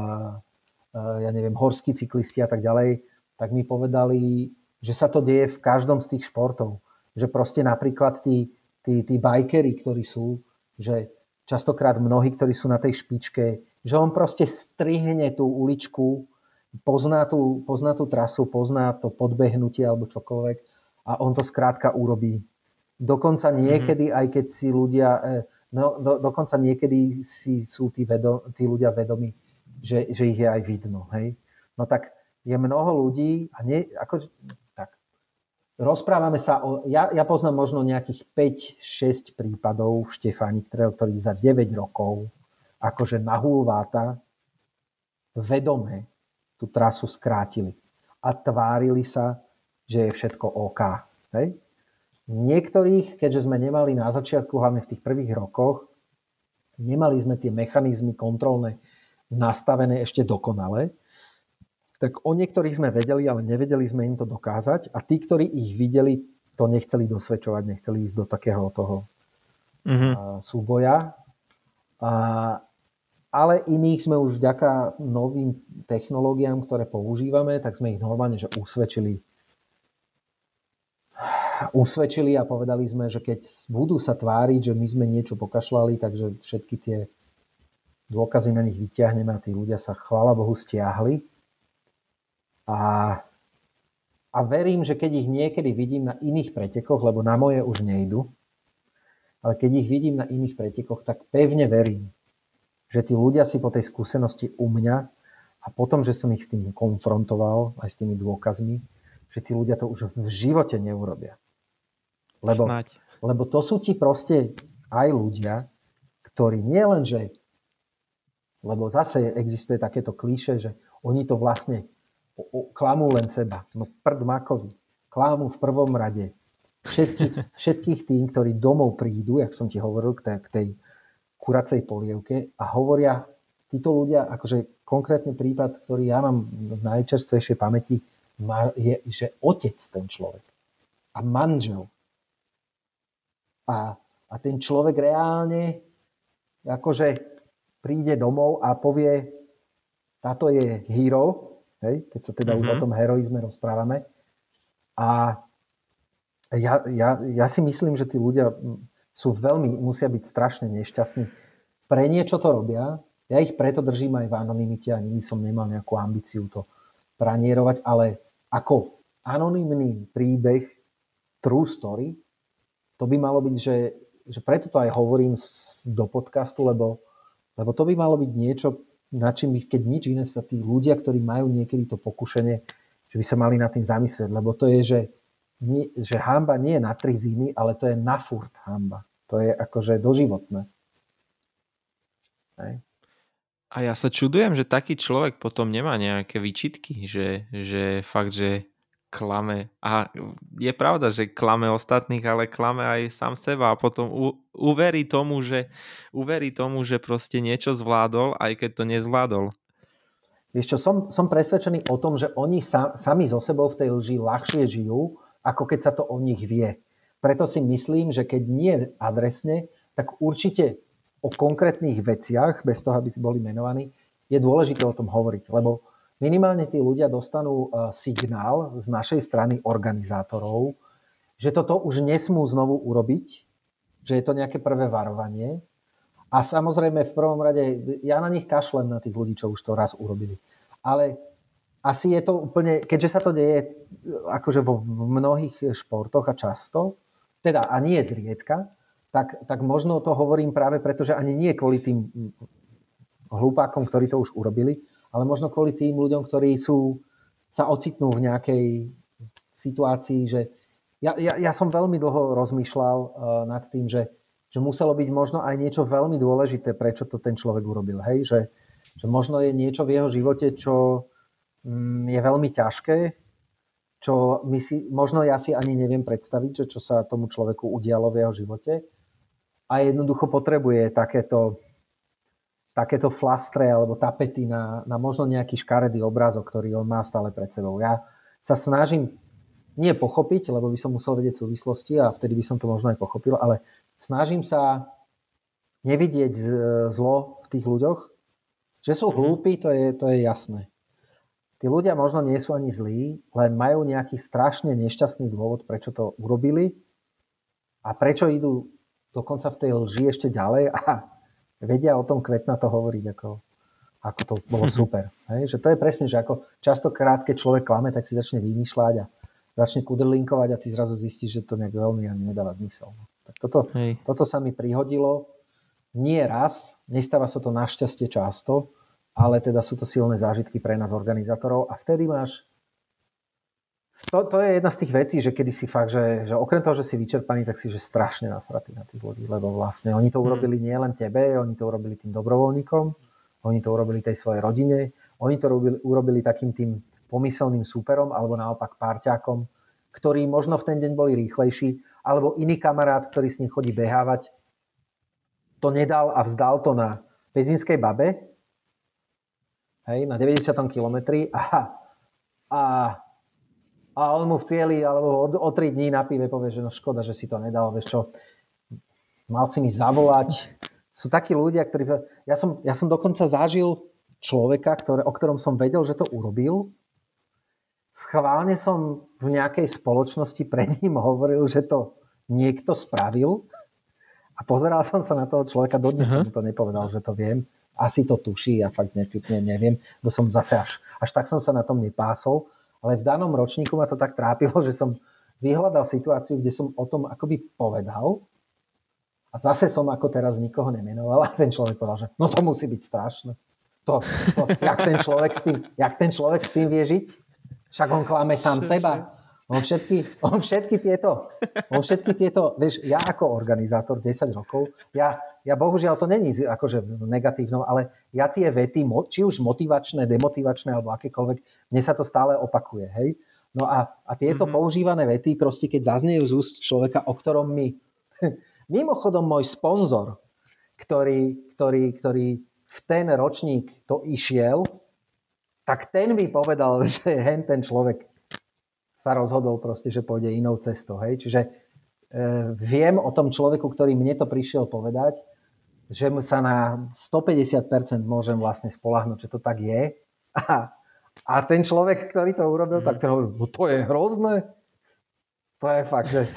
ja neviem, horskí cyklisti a tak ďalej, tak mi povedali, že sa to deje v každom z tých športov. Že proste napríklad tí, tí, tí bajkery, ktorí sú, že častokrát mnohí, ktorí sú na tej špičke, že on proste strihne tú uličku, pozná tú, pozná tú trasu, pozná to podbehnutie alebo čokoľvek a on to skrátka urobí. Dokonca niekedy, mm-hmm. aj keď si ľudia, e, No, do, dokonca niekedy si sú tí, vedo, tí ľudia vedomi, že, že ich je aj vidno. Hej? No tak je mnoho ľudí a nie, ako, rozprávame sa o, ja, ja poznám možno nejakých 5-6 prípadov v Štefani, ktoré, ktorí za 9 rokov akože na hulváta vedome tú trasu skrátili a tvárili sa, že je všetko OK. Hej? Niektorých, keďže sme nemali na začiatku, hlavne v tých prvých rokoch, nemali sme tie mechanizmy kontrolné nastavené ešte dokonale, tak o niektorých sme vedeli, ale nevedeli sme im to dokázať a tí, ktorí ich videli, to nechceli dosvedčovať, nechceli ísť do takého toho mm-hmm. súboja. A, ale iných sme už vďaka novým technológiám, ktoré používame, tak sme ich normálne že usvedčili usvedčili a povedali sme, že keď budú sa tváriť, že my sme niečo pokašľali, takže všetky tie dôkazy na nich vyťahneme a tí ľudia sa chvála Bohu stiahli. A, a verím, že keď ich niekedy vidím na iných pretekoch, lebo na moje už nejdu, ale keď ich vidím na iných pretekoch, tak pevne verím, že tí ľudia si po tej skúsenosti u mňa a potom, že som ich s tým konfrontoval, aj s tými dôkazmi, že tí ľudia to už v živote neurobia. Lebo, lebo to sú ti proste aj ľudia, ktorí nie len, že lebo zase existuje takéto klíše, že oni to vlastne klamú len seba. No prd makovi. Klamú v prvom rade všetkých, všetkých tým, ktorí domov prídu, jak som ti hovoril, k tej, k tej kuracej polievke a hovoria títo ľudia, akože konkrétny prípad, ktorý ja mám v najčerstvejšej pamäti, je, že otec ten človek a manžel. A, a ten človek reálne akože príde domov a povie, táto je hero, hej, keď sa teda mm-hmm. už o mhm. tom heroizme rozprávame. A ja, ja, ja si myslím, že tí ľudia sú veľmi, musia byť strašne nešťastní. Pre niečo to robia. Ja ich preto držím aj v anonimite a nikdy som nemal nejakú ambíciu to pranierovať, ale ako anonymný príbeh true story, to by malo byť, že, že preto to aj hovorím do podcastu, lebo, lebo to by malo byť niečo, na čím by, keď nič iné sa tí ľudia, ktorí majú niekedy to pokušenie, že by sa mali nad tým zamyslieť, lebo to je, že nie, že hamba nie je na tri zimy, ale to je na furt hamba. To je akože doživotné.
Hej. A ja sa čudujem, že taký človek potom nemá nejaké výčitky, že, že fakt, že klame. A je pravda, že klame ostatných, ale klame aj sám seba a potom u, uverí tomu, že uverí tomu, že proste niečo zvládol, aj keď to nezvládol.
Vieš čo, som, som presvedčený o tom, že oni sa, sami so sebou v tej lži ľahšie žijú, ako keď sa to o nich vie. Preto si myslím, že keď nie adresne, tak určite o konkrétnych veciach, bez toho, aby si boli menovaní, je dôležité o tom hovoriť, lebo minimálne tí ľudia dostanú e, signál z našej strany organizátorov, že toto už nesmú znovu urobiť, že je to nejaké prvé varovanie. A samozrejme v prvom rade, ja na nich kašlem, na tých ľudí, čo už to raz urobili. Ale asi je to úplne, keďže sa to deje akože vo mnohých športoch a často, teda a nie zriedka, tak, tak možno to hovorím práve preto, že ani nie kvôli tým hlupákom, ktorí to už urobili, ale možno kvôli tým ľuďom, ktorí sú, sa ocitnú v nejakej situácii, že ja, ja, ja som veľmi dlho rozmýšľal uh, nad tým, že, že muselo byť možno aj niečo veľmi dôležité, prečo to ten človek urobil. Hej? Že, že možno je niečo v jeho živote, čo, Mm, je veľmi ťažké, čo my si, možno ja si ani neviem predstaviť, že čo sa tomu človeku udialo v jeho živote a jednoducho potrebuje takéto, takéto flastre alebo tapety na, na možno nejaký škaredý obrázok, ktorý on má stále pred sebou. Ja sa snažím nie pochopiť, lebo by som musel vedieť súvislosti a vtedy by som to možno aj pochopil, ale snažím sa nevidieť zlo v tých ľuďoch. Že sú mhm. hlúpi, to je, to je jasné. Tí ľudia možno nie sú ani zlí, len majú nejaký strašne nešťastný dôvod, prečo to urobili a prečo idú dokonca v tej lži ešte ďalej a vedia o tom kvetna to hovoriť, ako, ako to bolo super. Hej? Že to je presne, že ako častokrát, keď človek klame, tak si začne vymýšľať a začne kudrlinkovať a ty zrazu zistíš, že to nejak veľmi ani nedáva zmysel. Tak toto, toto sa mi prihodilo. Nie raz, nestáva sa to našťastie často, ale teda sú to silné zážitky pre nás organizátorov a vtedy máš to, to je jedna z tých vecí, že kedy si fakt, že, že okrem toho, že si vyčerpaný, tak si že strašne nasratý na tých ľudí, lebo vlastne oni to mhm. urobili nie len tebe, oni to urobili tým dobrovoľníkom, oni to urobili tej svojej rodine, oni to urobili, urobili takým tým pomyselným súperom alebo naopak párťakom, ktorí možno v ten deň boli rýchlejší, alebo iný kamarát, ktorý s ním chodí behávať, to nedal a vzdal to na pezinskej babe, hej, na 90. kilometri a, a, a on mu v cieli alebo o, o 3 dní na pive povie, že no škoda, že si to nedal, vieš čo, mal si mi zavolať. Sú takí ľudia, ktorí... Ja som, ja som dokonca zažil človeka, ktoré, o ktorom som vedel, že to urobil. Schválne som v nejakej spoločnosti pred ním hovoril, že to niekto spravil a pozeral som sa na toho človeka, dodnes uh-huh. som mu to nepovedal, že to viem asi to tuší, ja fakt ne, neviem, bo som zase až, až tak som sa na tom nepásol, ale v danom ročníku ma to tak trápilo, že som vyhľadal situáciu, kde som o tom akoby povedal a zase som ako teraz nikoho nemenoval a ten človek povedal, že no to musí byť strašné. To, to jak, ten človek s tým, jak ten človek s tým vie žiť? Však on klame sám seba. On všetky, on všetky tieto, on všetky tieto, vieš, ja ako organizátor 10 rokov, ja, ja bohužiaľ to není akože negatívnom, ale ja tie vety, či už motivačné, demotivačné alebo akékoľvek, mne sa to stále opakuje, hej. No a, a tieto mm-hmm. používané vety, proste keď zaznejú z úst človeka, o ktorom my... Mimochodom môj sponzor, ktorý, ktorý, ktorý v ten ročník to išiel, tak ten mi povedal, že hen ten človek sa rozhodol proste, že pôjde inou cestou. Hej? Čiže e, viem o tom človeku, ktorý mne to prišiel povedať, že sa na 150% môžem vlastne spolahnuť, že to tak je. A, a ten človek, ktorý to urobil, tak to hovoril, no to je hrozné. To je fakt, že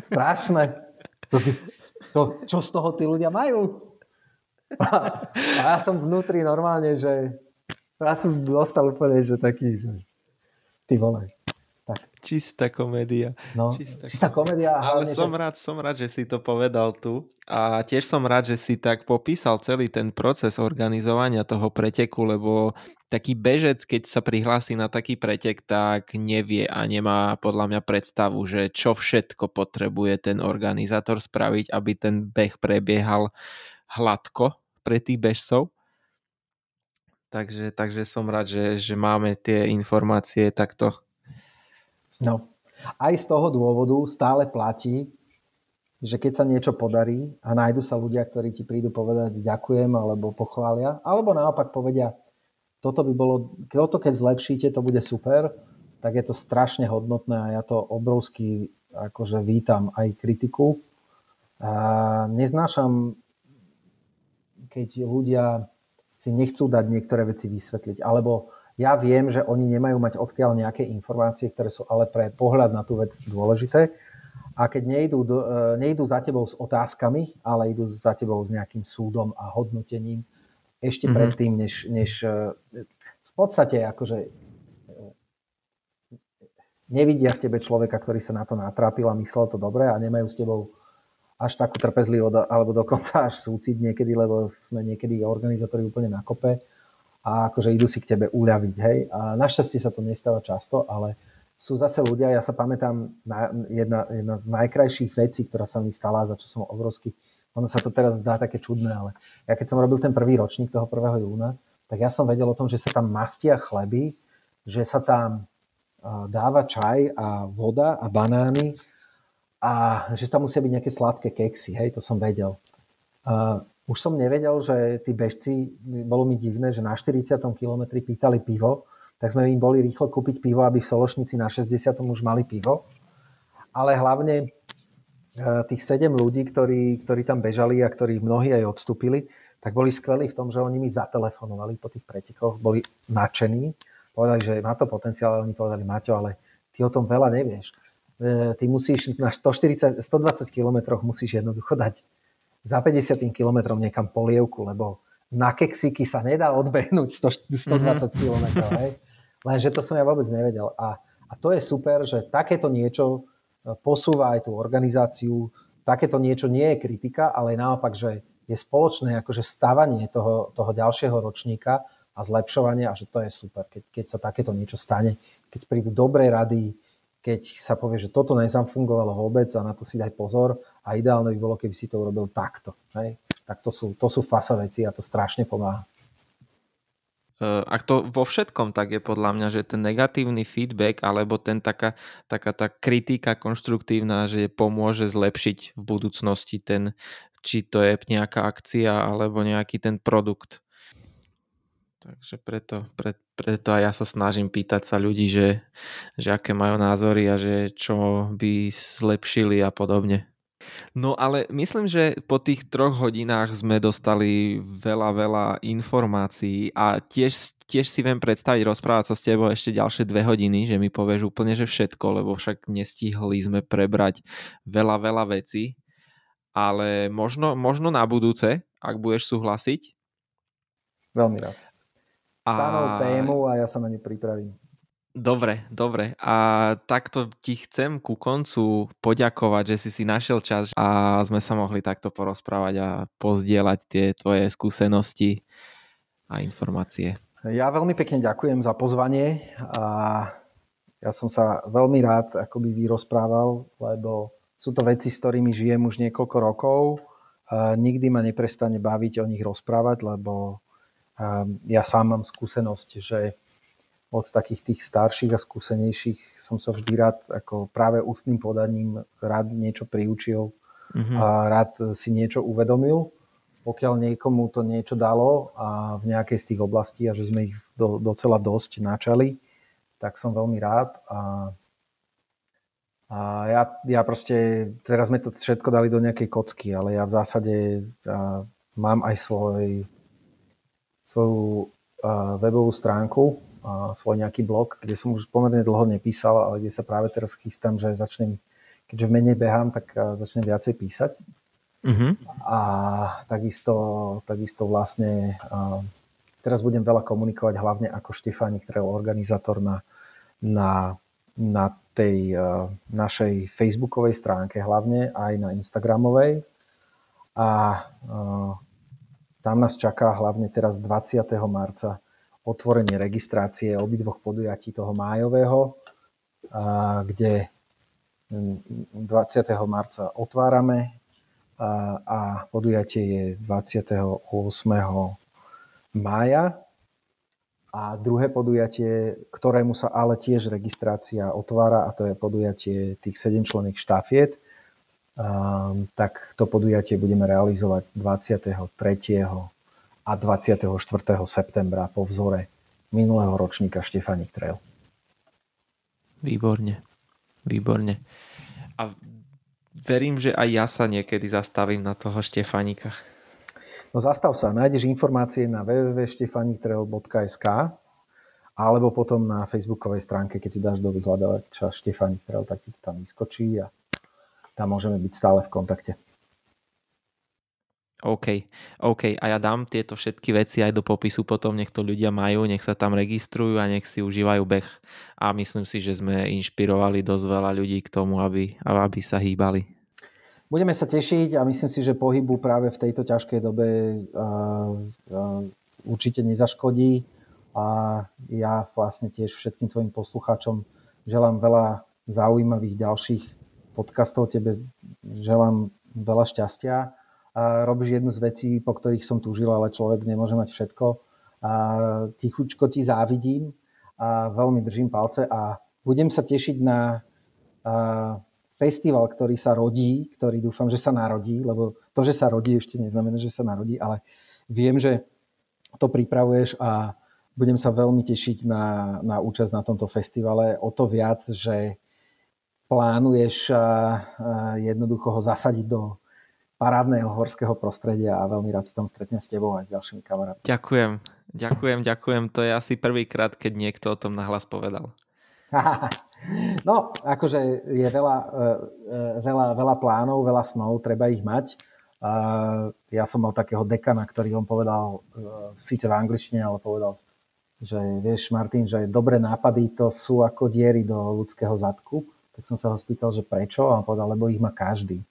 strašné. To, to, čo z toho tí ľudia majú? A, a ja som vnútri normálne, že ja som dostal úplne, že taký, že ty vole,
Čistá komédia.
No, čistá, čistá komédia.
Ale som že... rád, som rád, že si to povedal tu. A tiež som rád, že si tak popísal celý ten proces organizovania toho preteku, lebo taký bežec, keď sa prihlási na taký pretek, tak nevie a nemá podľa mňa predstavu, že čo všetko potrebuje ten organizátor spraviť, aby ten beh prebiehal hladko pre tých bežcov. Takže, takže som rád, že, že máme tie informácie takto
No, aj z toho dôvodu stále platí, že keď sa niečo podarí a nájdu sa ľudia, ktorí ti prídu povedať ďakujem alebo pochvália, alebo naopak povedia, toto by bolo, toto keď zlepšíte, to bude super, tak je to strašne hodnotné a ja to obrovsky akože vítam aj kritiku. A neznášam, keď ľudia si nechcú dať niektoré veci vysvetliť, alebo ja viem, že oni nemajú mať odkiaľ nejaké informácie, ktoré sú ale pre pohľad na tú vec dôležité. A keď nejdú, e, nejdú za tebou s otázkami, ale idú za tebou s nejakým súdom a hodnotením, ešte mm-hmm. predtým, než, než e, v podstate akože e, nevidia v tebe človeka, ktorý sa na to natrápil a myslel to dobre a nemajú s tebou až takú trpezlivosť, alebo dokonca až súcit niekedy, lebo sme niekedy organizátori úplne na kope a akože idú si k tebe uľaviť. Hej? A našťastie sa to nestáva často, ale sú zase ľudia, ja sa pamätám na jedna, jedna z najkrajších vecí, ktorá sa mi stala, za čo som obrovský, ono sa to teraz zdá také čudné, ale ja keď som robil ten prvý ročník toho 1. júna, tak ja som vedel o tom, že sa tam mastia chleby, že sa tam dáva čaj a voda a banány a že tam musia byť nejaké sladké keksy, hej, to som vedel už som nevedel, že tí bežci, bolo mi divné, že na 40. kilometri pýtali pivo, tak sme im boli rýchlo kúpiť pivo, aby v Sološnici na 60. už mali pivo. Ale hlavne e, tých 7 ľudí, ktorí, ktorí tam bežali a ktorí mnohí aj odstúpili, tak boli skvelí v tom, že oni mi zatelefonovali po tých pretekoch, boli nadšení, povedali, že má to potenciál, ale oni povedali, Maťo, ale ty o tom veľa nevieš. E, ty musíš na 140, 120 kilometroch musíš jednoducho dať za 50 kilometrom niekam polievku, lebo na keksiky sa nedá odbehnúť 100, 120 mm-hmm. km. Hej? Lenže to som ja vôbec nevedel. A, a to je super, že takéto niečo e, posúva aj tú organizáciu. Takéto niečo nie je kritika, ale naopak, že je spoločné akože stavanie toho, toho ďalšieho ročníka a zlepšovanie a že to je super, keď, keď sa takéto niečo stane, keď prídu dobré rady, keď sa povie, že toto nezafungovalo vôbec a na to si daj pozor a ideálne by bolo, keby si to urobil takto. Hej? Tak to sú, to sú fasa veci a to strašne pomáha.
E, ak to vo všetkom tak je podľa mňa, že ten negatívny feedback alebo ten taká, taká tá kritika konštruktívna, že pomôže zlepšiť v budúcnosti ten, či to je nejaká akcia alebo nejaký ten produkt. Takže preto, pre, preto aj ja sa snažím pýtať sa ľudí, že, že aké majú názory a že čo by zlepšili a podobne. No ale myslím, že po tých troch hodinách sme dostali veľa, veľa informácií a tiež, tiež si viem predstaviť rozprávať sa s tebou ešte ďalšie dve hodiny, že mi povieš úplne, že všetko, lebo však nestihli sme prebrať veľa, veľa vecí. Ale možno, možno na budúce, ak budeš súhlasiť.
Veľmi rád stanov tému a ja sa na ňu pripravím.
Dobre, dobre. A takto ti chcem ku koncu poďakovať, že si si našiel čas a sme sa mohli takto porozprávať a pozdieľať tie tvoje skúsenosti a informácie.
Ja veľmi pekne ďakujem za pozvanie a ja som sa veľmi rád akoby vyrozprával, lebo sú to veci, s ktorými žijem už niekoľko rokov. A nikdy ma neprestane baviť o nich rozprávať, lebo ja sám mám skúsenosť, že od takých tých starších a skúsenejších som sa vždy rád ako práve ústnym podaním rád niečo priučil mm-hmm. a rád si niečo uvedomil. Pokiaľ niekomu to niečo dalo a v nejakej z tých oblastí a že sme ich do, docela dosť načali, tak som veľmi rád. A, a ja, ja proste, teraz sme to všetko dali do nejakej kocky, ale ja v zásade mám aj svoj, svoju webovú stránku, svoj nejaký blog, kde som už pomerne dlho nepísal, ale kde sa práve teraz chystám, že začnem, keďže menej behám, tak začnem viacej písať. Uh-huh. A takisto, takisto vlastne teraz budem veľa komunikovať hlavne ako Štefánik, ktorý je organizátor na, na, na tej našej facebookovej stránke hlavne, aj na instagramovej. A tam nás čaká hlavne teraz 20. marca otvorenie registrácie obidvoch podujatí toho májového, kde 20. marca otvárame a podujatie je 28. mája. A druhé podujatie, ktorému sa ale tiež registrácia otvára, a to je podujatie tých 7 členných štafiet, tak to podujatie budeme realizovať 23 a 24. septembra po vzore minulého ročníka Štefanik Trail.
Výborne, výborne. A verím, že aj ja sa niekedy zastavím na toho Štefanika.
No zastav sa, nájdeš informácie na www.štefaniktrail.sk alebo potom na facebookovej stránke, keď si dáš do vyhľadávača Štefanik Trail, tak ti to tam vyskočí a tam môžeme byť stále v kontakte.
OK, OK. A ja dám tieto všetky veci aj do popisu potom, nech to ľudia majú, nech sa tam registrujú a nech si užívajú beh. A myslím si, že sme inšpirovali dosť veľa ľudí k tomu, aby, aby sa hýbali.
Budeme sa tešiť a myslím si, že pohybu práve v tejto ťažkej dobe uh, uh, určite nezaškodí. A ja vlastne tiež všetkým tvojim poslucháčom želám veľa zaujímavých ďalších podcastov. Tebe želám veľa šťastia a robíš jednu z vecí, po ktorých som túžil, ale človek nemôže mať všetko. A tichučko ti závidím a veľmi držím palce a budem sa tešiť na festival, ktorý sa rodí, ktorý dúfam, že sa narodí, lebo to, že sa rodí, ešte neznamená, že sa narodí, ale viem, že to pripravuješ a budem sa veľmi tešiť na, na účasť na tomto festivale. O to viac, že plánuješ jednoducho ho zasadiť do parádneho horského prostredia a veľmi rád sa tam stretnem s tebou aj s ďalšími kamarátmi.
Ďakujem, ďakujem, ďakujem. To je asi prvýkrát, keď niekto o tom nahlas povedal.
no, akože je veľa, e, e, veľa, veľa plánov, veľa snov, treba ich mať. Ja som mal takého dekana, ktorý on povedal, síce v angličtine, ale povedal, že vieš, Martin, že dobré nápady to sú ako diery do ľudského zadku. Tak som sa ho spýtal, že prečo? A on povedal, lebo ich má každý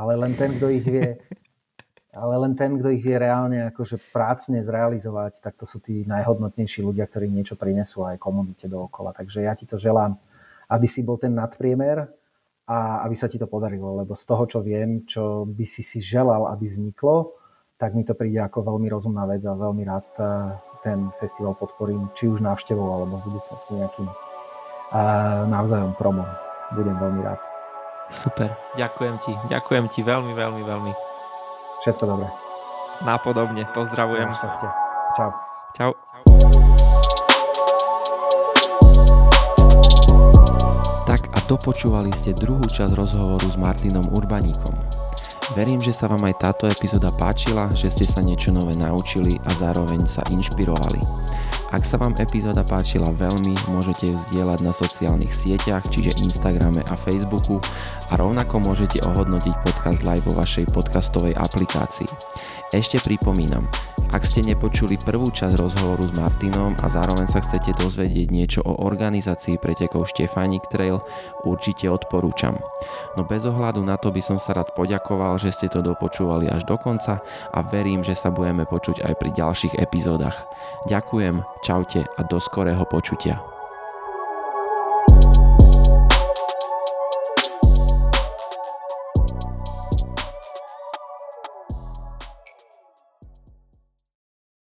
ale len ten, kto ich vie, ale len ten, kto ich vie reálne akože prácne zrealizovať, tak to sú tí najhodnotnejší ľudia, ktorí niečo prinesú aj komunite dookola. Takže ja ti to želám, aby si bol ten nadpriemer a aby sa ti to podarilo, lebo z toho, čo viem, čo by si si želal, aby vzniklo, tak mi to príde ako veľmi rozumná vec a veľmi rád eh, ten festival podporím, či už návštevou, alebo v budúcnosti nejakým eh, navzájom promom. Budem veľmi rád.
Super, ďakujem ti, ďakujem ti veľmi, veľmi, veľmi.
Všetko dobré.
Nápodobne, pozdravujem.
Šťastie. Čau.
Čau. Tak a dopočúvali ste druhú časť rozhovoru s Martinom Urbaníkom. Verím, že sa vám aj táto epizóda páčila, že ste sa niečo nové naučili a zároveň sa inšpirovali. Ak sa vám epizóda páčila veľmi, môžete ju zdieľať na sociálnych sieťach, čiže Instagrame a Facebooku a rovnako môžete ohodnotiť podcast live vo vašej podcastovej aplikácii. Ešte pripomínam, ak ste nepočuli prvú časť rozhovoru s Martinom a zároveň sa chcete dozvedieť niečo o organizácii pretekov Štefánik Trail, určite odporúčam. No bez ohľadu na to by som sa rád poďakoval, že ste to dopočúvali až do konca a verím, že sa budeme počuť aj pri ďalších epizódach. Ďakujem, čaute a do skorého počutia.